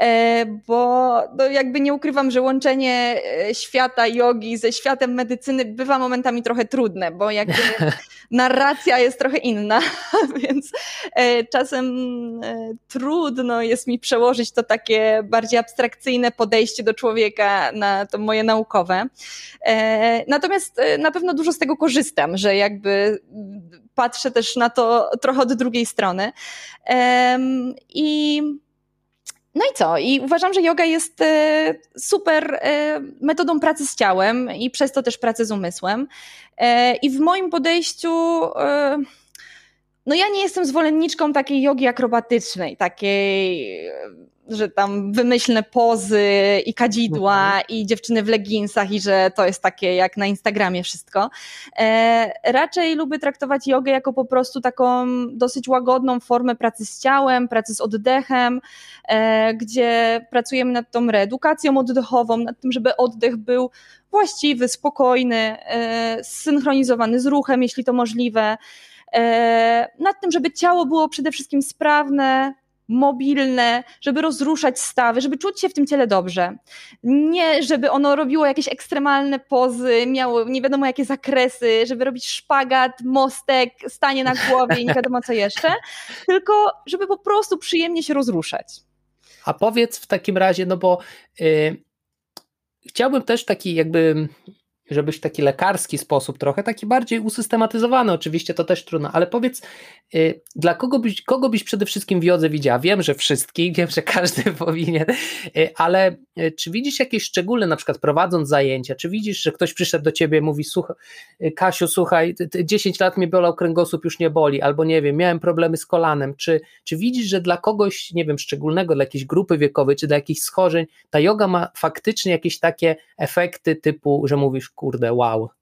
E, bo no jakby nie ukrywam, że łączenie e, świata jogi ze światem medycyny bywa momentami trochę trudne, bo jakby *laughs* narracja jest trochę inna, *laughs* więc e, czasem trudno jest mi przełożyć to takie bardziej abstrakcyjne podejście do człowieka na to moje naukowe. Natomiast na pewno dużo z tego korzystam, że jakby patrzę też na to trochę od drugiej strony. I no i co? I uważam, że yoga jest e, super e, metodą pracy z ciałem i przez to też pracy z umysłem. E, I w moim podejściu, no ja nie jestem zwolenniczką takiej jogi akrobatycznej, takiej że tam wymyślne pozy i kadzidła mhm. i dziewczyny w leginsach i że to jest takie jak na Instagramie wszystko. E, raczej lubię traktować jogę jako po prostu taką dosyć łagodną formę pracy z ciałem, pracy z oddechem, e, gdzie pracujemy nad tą reedukacją oddechową, nad tym, żeby oddech był właściwy, spokojny, e, zsynchronizowany z ruchem, jeśli to możliwe. E, nad tym, żeby ciało było przede wszystkim sprawne, mobilne, żeby rozruszać stawy, żeby czuć się w tym ciele dobrze. Nie, żeby ono robiło jakieś ekstremalne pozy, miało nie wiadomo jakie zakresy, żeby robić szpagat, mostek, stanie na głowie i nie wiadomo co jeszcze, *laughs* tylko żeby po prostu przyjemnie się rozruszać. A powiedz w takim razie, no bo yy, chciałbym też taki jakby żebyś taki lekarski sposób, trochę taki bardziej usystematyzowany, oczywiście to też trudno, ale powiedz, y, dla kogo byś, kogo byś przede wszystkim w jodze widziała? Wiem, że wszystkich, *laughs* wiem, że każdy *laughs* powinien, y, ale y, czy widzisz jakieś szczególne, na przykład prowadząc zajęcia, czy widzisz, że ktoś przyszedł do ciebie i mówi, słuchaj, Kasiu, słuchaj, 10 lat mnie bolał kręgosłup, już nie boli, albo nie wiem, miałem problemy z kolanem, czy, czy widzisz, że dla kogoś, nie wiem, szczególnego, dla jakiejś grupy wiekowej, czy dla jakichś schorzeń, ta yoga ma faktycznie jakieś takie efekty typu, że mówisz, kurde, wow.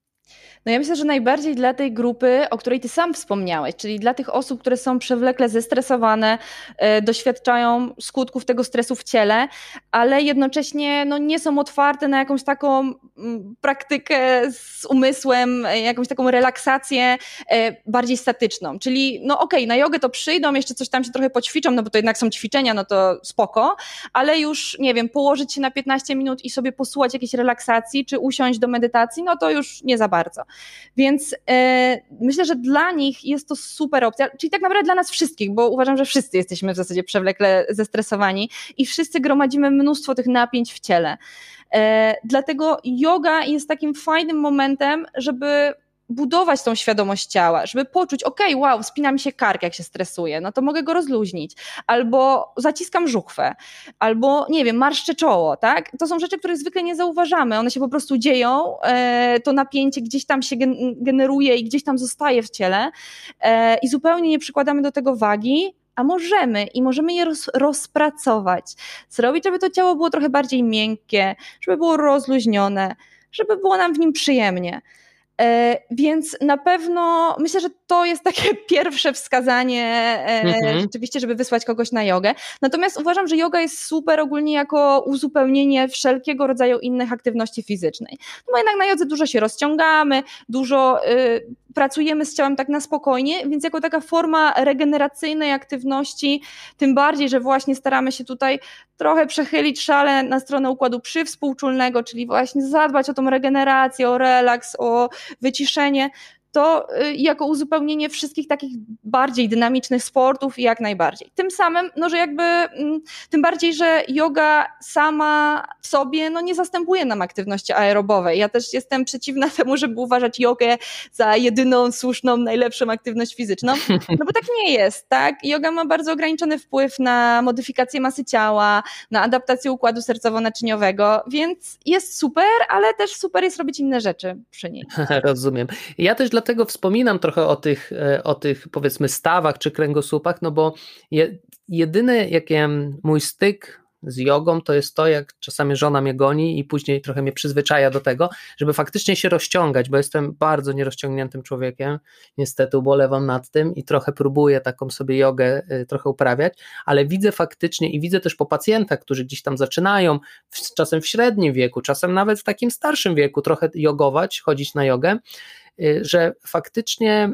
No ja myślę, że najbardziej dla tej grupy, o której ty sam wspomniałeś, czyli dla tych osób, które są przewlekle zestresowane, e, doświadczają skutków tego stresu w ciele, ale jednocześnie no, nie są otwarte na jakąś taką praktykę z umysłem, e, jakąś taką relaksację e, bardziej statyczną. Czyli no okej, okay, na jogę to przyjdą, jeszcze coś tam się trochę poćwiczą, no bo to jednak są ćwiczenia, no to spoko, ale już nie wiem, położyć się na 15 minut i sobie posłuchać jakiejś relaksacji, czy usiąść do medytacji, no to już nie za bardzo. Więc e, myślę, że dla nich jest to super opcja, czyli tak naprawdę dla nas wszystkich, bo uważam, że wszyscy jesteśmy w zasadzie przewlekle zestresowani i wszyscy gromadzimy mnóstwo tych napięć w ciele. E, dlatego yoga jest takim fajnym momentem, żeby budować tą świadomość ciała, żeby poczuć, ok, wow, spina mi się kark, jak się stresuje, no to mogę go rozluźnić, albo zaciskam żuchwę, albo nie wiem, marszczę czoło, tak? To są rzeczy, których zwykle nie zauważamy, one się po prostu dzieją, e, to napięcie gdzieś tam się generuje i gdzieś tam zostaje w ciele e, i zupełnie nie przykładamy do tego wagi, a możemy i możemy je roz, rozpracować, zrobić, żeby to ciało było trochę bardziej miękkie, żeby było rozluźnione, żeby było nam w nim przyjemnie. E, więc na pewno myślę, że to jest takie *laughs* pierwsze wskazanie e, mhm. rzeczywiście, żeby wysłać kogoś na jogę. Natomiast uważam, że yoga jest super ogólnie jako uzupełnienie wszelkiego rodzaju innych aktywności fizycznej. No bo jednak na jodze dużo się rozciągamy, dużo y, pracujemy z ciałem tak na spokojnie, więc jako taka forma regeneracyjnej aktywności, tym bardziej, że właśnie staramy się tutaj trochę przechylić szale na stronę układu przywspółczulnego, czyli właśnie zadbać o tą regenerację, o relaks, o wyciszenie, to y, jako uzupełnienie wszystkich takich bardziej dynamicznych sportów jak najbardziej. Tym samym, no że jakby, mm, tym bardziej, że yoga sama w sobie no nie zastępuje nam aktywności aerobowej. Ja też jestem przeciwna *laughs* temu, żeby uważać jogę za jedyną, słuszną, najlepszą aktywność fizyczną, no bo tak nie jest, tak? Yoga ma bardzo ograniczony wpływ na modyfikację masy ciała, na adaptację układu sercowo-naczyniowego, więc jest super, ale też super jest robić inne rzeczy przy niej. *laughs* Rozumiem. Ja też dlatego wspominam trochę o tych, e, o tych powiedzmy stawach czy kręgosłupach, no bo je, jedyny jakie mój styk z jogą to jest to, jak czasami żona mnie goni i później trochę mnie przyzwyczaja do tego, żeby faktycznie się rozciągać, bo jestem bardzo nierozciągniętym człowiekiem, niestety ubolewam nad tym i trochę próbuję taką sobie jogę y, trochę uprawiać, ale widzę faktycznie i widzę też po pacjentach, którzy gdzieś tam zaczynają, czasem w średnim wieku, czasem nawet w takim starszym wieku trochę jogować, chodzić na jogę, że faktycznie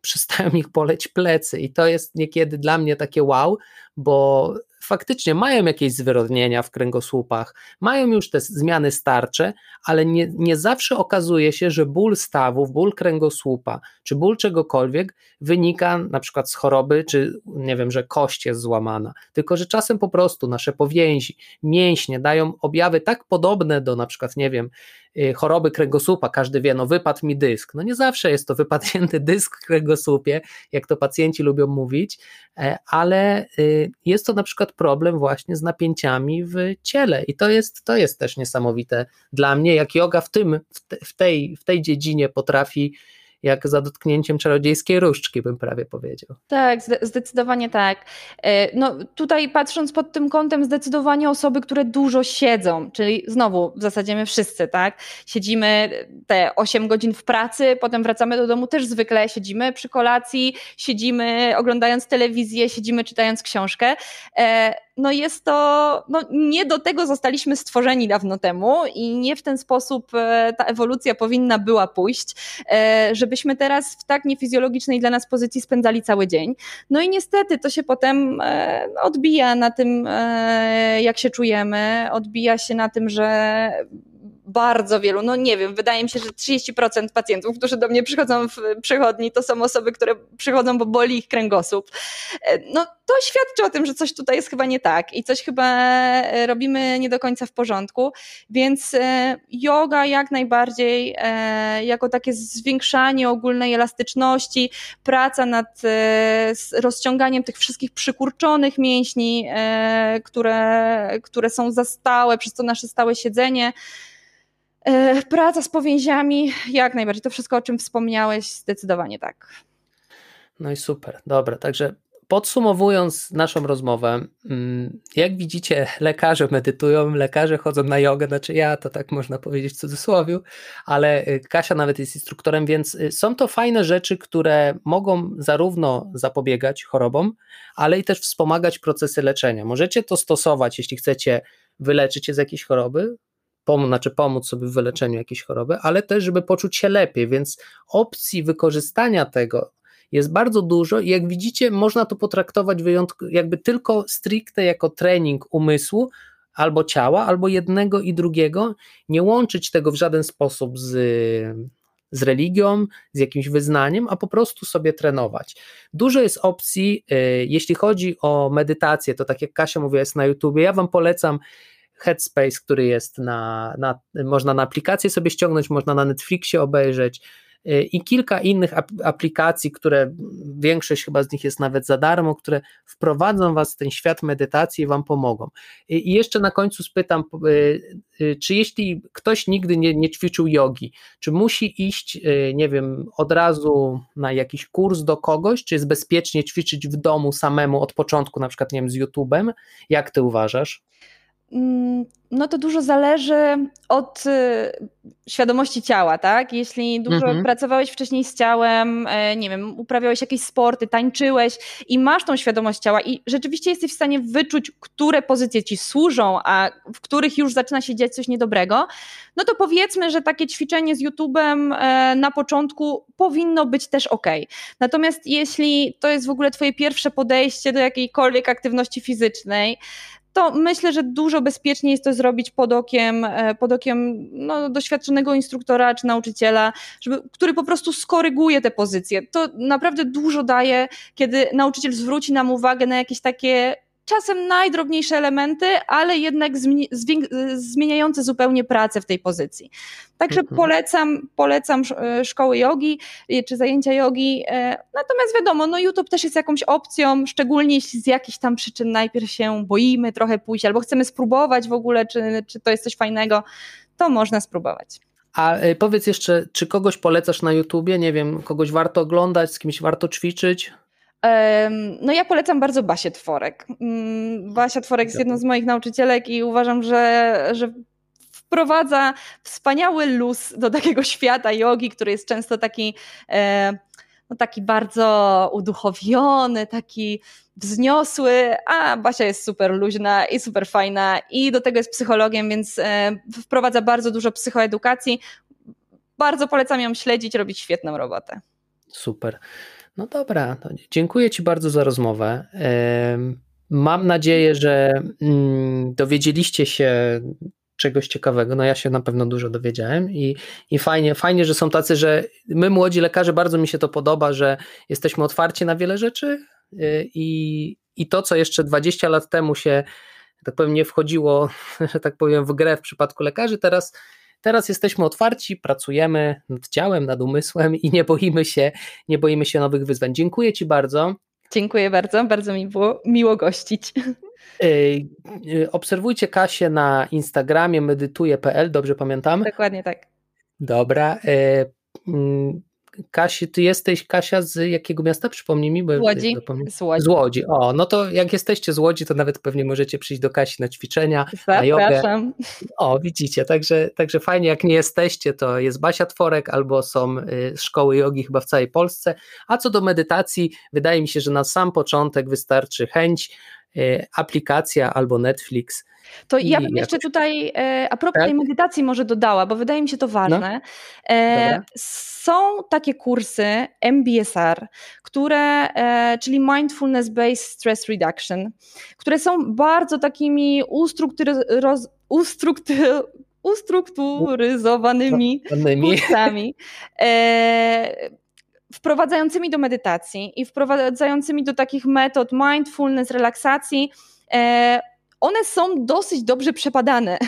przestają ich poleć plecy i to jest niekiedy dla mnie takie wow, bo faktycznie mają jakieś zwyrodnienia w kręgosłupach, mają już te zmiany starcze, ale nie, nie zawsze okazuje się, że ból stawów, ból kręgosłupa, czy ból czegokolwiek wynika na przykład z choroby, czy nie wiem, że kość jest złamana, tylko że czasem po prostu nasze powięzi, mięśnie dają objawy tak podobne do na przykład, nie wiem, y, choroby kręgosłupa, każdy wie, no wypadł mi dysk, no nie zawsze jest to wypadnięty dysk w kręgosłupie, jak to pacjenci lubią mówić, e, ale y, jest to na przykład problem właśnie z napięciami w ciele. I to jest, to jest też niesamowite dla mnie, jak yoga w tym, w tej, w tej dziedzinie potrafi jak za dotknięciem czarodziejskiej różdżki, bym prawie powiedział. Tak, zdecydowanie tak. E, no tutaj patrząc pod tym kątem, zdecydowanie osoby, które dużo siedzą, czyli znowu w zasadzie my wszyscy, tak? Siedzimy te 8 godzin w pracy, potem wracamy do domu, też zwykle siedzimy przy kolacji, siedzimy oglądając telewizję, siedzimy czytając książkę. No jest to, no nie do tego zostaliśmy stworzeni dawno temu i nie w ten sposób e, ta ewolucja powinna była pójść, e, żebyśmy teraz w tak niefizjologicznej dla nas pozycji spędzali cały dzień. No i niestety to się potem e, odbija na tym, jak się czujemy, odbija się na tym, że bardzo wielu, no nie wiem, wydaje mi się, że 30% pacjentów, którzy do mnie przychodzą w przychodni, to są osoby, które przychodzą, bo boli ich kręgosłup. E, no to świadczy o tym, że coś tutaj jest chyba nie tak i coś chyba e, robimy nie do końca w porządku, więc e, yoga jak najbardziej jako takie zwiększanie ogólnej elastyczności, praca nad rozciąganiem tych wszystkich przykurczonych mięśni, które, które są za stałe przez to nasze stałe siedzenie, praca z powięziami, jak najbardziej. To wszystko, o czym wspomniałeś, zdecydowanie tak. No i super, dobra. Także Podsumowując naszą rozmowę, mm, jak widzicie, lekarze medytują, lekarze chodzą na jogę, znaczy ja to tak można powiedzieć w cudzysłowie, ale y, Kasia nawet jest instruktorem, więc y, są to fajne rzeczy, które mogą zarówno zapobiegać chorobom, ale i też wspomagać procesy leczenia. Możecie to stosować, jeśli chcecie wyleczyć się z jakiejś choroby, pomóc, znaczy pomóc sobie w wyleczeniu jakiejś choroby, ale też, żeby poczuć się lepiej, więc opcji wykorzystania tego jest bardzo dużo i jak widzicie, można to potraktować wyjątkowo, jakby tylko stricte jako trening umysłu albo ciała, albo jednego i drugiego, nie łączyć tego w żaden sposób z, z religią, z jakimś wyznaniem, a po prostu sobie trenować. Dużo jest opcji, y, jeśli chodzi o medytację, to tak jak Kasia mówiła, jest na YouTubie, ja Wam polecam Headspace, który jest na, na można na aplikację sobie ściągnąć, można na Netflixie obejrzeć, Y, i kilka innych aplikacji, które większość chyba z nich jest nawet za darmo, które wprowadzą Was w ten świat medytacji i Wam pomogą. I jeszcze na końcu spytam, y, y, czy jeśli ktoś nigdy nie, nie ćwiczył jogi, czy musi iść, nie wiem, od razu na jakiś kurs do kogoś, czy jest bezpiecznie ćwiczyć w domu samemu od początku, na przykład, nie wiem, z YouTube'em? Jak Ty uważasz? Mm, no to dużo zależy od y, świadomości ciała, tak? Jeśli dużo mhm. pracowałeś wcześniej z ciałem, e, nie wiem, uprawiałeś jakieś sporty, tańczyłeś i masz tą świadomość ciała i rzeczywiście jesteś w stanie wyczuć, które pozycje ci służą, a w których już zaczyna się dziać coś niedobrego, no to powiedzmy, że takie ćwiczenie z YouTube'em e, na początku powinno być też ok. Natomiast jeśli to jest w ogóle twoje pierwsze podejście do jakiejkolwiek aktywności fizycznej, to myślę, że dużo bezpieczniej jest to zrobić pod okiem, e, pod okiem no, doświadczonego instruktora czy nauczyciela, żeby, który po prostu skoryguje te pozycje. To naprawdę dużo daje, kiedy nauczyciel zwróci nam uwagę na jakieś takie czasem najdrobniejsze elementy, ale jednak zmieniające zupełnie pracę w tej pozycji. Także mhm. polecam, polecam e, szkoły jogi e, czy zajęcia jogi. E, natomiast wiadomo, no YouTube też jest jakąś opcją, szczególnie jeśli z jakichś tam przyczyn najpierw się boimy trochę pójść albo chcemy spróbować w ogóle, czy, czy to jest coś fajnego, to można spróbować. A powiedz jeszcze, czy kogoś polecasz na YouTubie? Nie wiem, kogoś warto oglądać, z kimś warto ćwiczyć? No ja polecam bardzo Basię Tworek. Mm, Basia Tworek jest jedną z moich nauczycielek i uważam, że, że wprowadza wspaniały luz do takiego *laughs* świata jogi, który jest często taki, e, no taki bardzo uduchowiony, taki wzniosły, a Basia jest super luźna i super fajna i do tego jest psychologiem, więc e, wprowadza bardzo dużo psychoedukacji. Bardzo polecam ją śledzić, robić świetną robotę. Super. No dobra, dziękuję Ci bardzo za rozmowę. Mam nadzieję, że mm, dowiedzieliście się czegoś ciekawego. No ja się na pewno dużo dowiedziałem i, i fajnie, fajnie, że są tacy, że my młodzi lekarze, bardzo mi się to podoba, że jesteśmy otwarci na wiele rzeczy y, i, i to, co jeszcze 20 lat temu się, tak powiem, nie wchodziło, *laughs* że tak powiem, w grę w przypadku lekarzy, teraz Teraz jesteśmy otwarci, pracujemy nad ciałem, nad umysłem i nie boimy się, nie boimy się nowych wyzwań. Dziękuję Ci bardzo. Dziękuję bardzo, bardzo mi było miło gościć. Obserwujcie Kasię na Instagramie medytuje.pl, dobrze pamiętam? Dokładnie tak. Dobra. Kasi, ty jesteś Kasia z jakiego miasta? Przypomnij mi. Bo z Łodzi. Z Łodzi. Z Łodzi. O, no to jak jesteście z Łodzi, to nawet pewnie możecie przyjść do Kasi na ćwiczenia, Zapraszam. na jogę. O, widzicie, także, także fajnie, jak nie jesteście, to jest Basia Tworek albo są y, szkoły jogi chyba w całej Polsce. A co do medytacji, wydaje mi się, że na sam początek wystarczy chęć, aplikacja albo Netflix to ja bym jeszcze tutaj e, a propos tak? tej medytacji może dodała, bo wydaje mi się to no. ważne. No. Są takie kursy MBSR, które, e, czyli Mindfulness Based Stress Reduction, które są bardzo takimi ustrukturyzowanymi kursami wprowadzającymi do medytacji i wprowadzającymi do takich metod mindfulness, relaksacji one są dosyć dobrze przepadane. *laughs*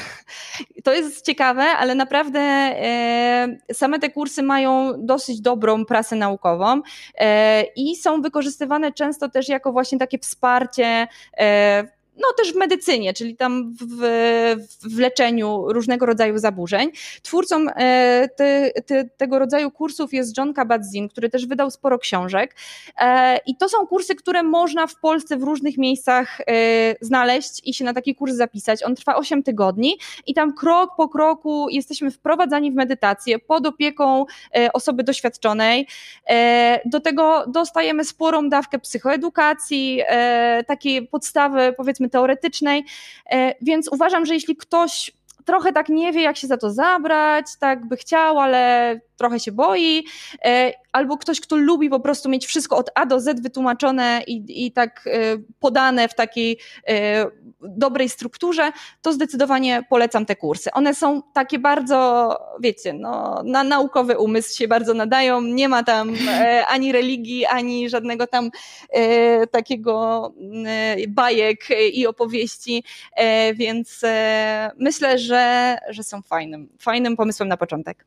To jest ciekawe, ale naprawdę e, same te kursy mają dosyć dobrą prasę naukową e, i są wykorzystywane często też jako właśnie takie wsparcie e, no też w medycynie, czyli tam w, w leczeniu różnego rodzaju zaburzeń. Twórcą e, te, te, tego rodzaju kursów jest John Kabat-Zinn, który też wydał sporo książek e, i to są kursy, które można w Polsce w różnych miejscach znaleźć i się na taki kurs zapisać. On trwa 8 tygodni i tam krok po kroku jesteśmy wprowadzani w medytację pod opieką osoby doświadczonej. Do tego dostajemy sporą dawkę psychoedukacji, takiej podstawy powiedzmy teoretycznej, e, więc uważam, że jeśli ktoś trochę tak nie wie, jak się za to zabrać, tak by chciał, ale trochę się boi, e, albo ktoś, kto lubi po prostu mieć wszystko od A do Z wytłumaczone i, i tak e, podane w takiej dobrej strukturze, to zdecydowanie polecam te kursy. One są takie bardzo, wiecie, no, na naukowy umysł się bardzo nadają, nie ma tam ani religii, ani żadnego tam takiego bajek i opowieści, więc myślę, że że, że są fajnym, fajnym pomysłem na początek.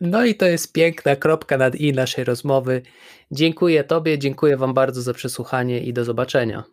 No i to jest piękna kropka nad i naszej rozmowy. Dziękuję Tobie, dziękuję Wam bardzo za przesłuchanie i do zobaczenia.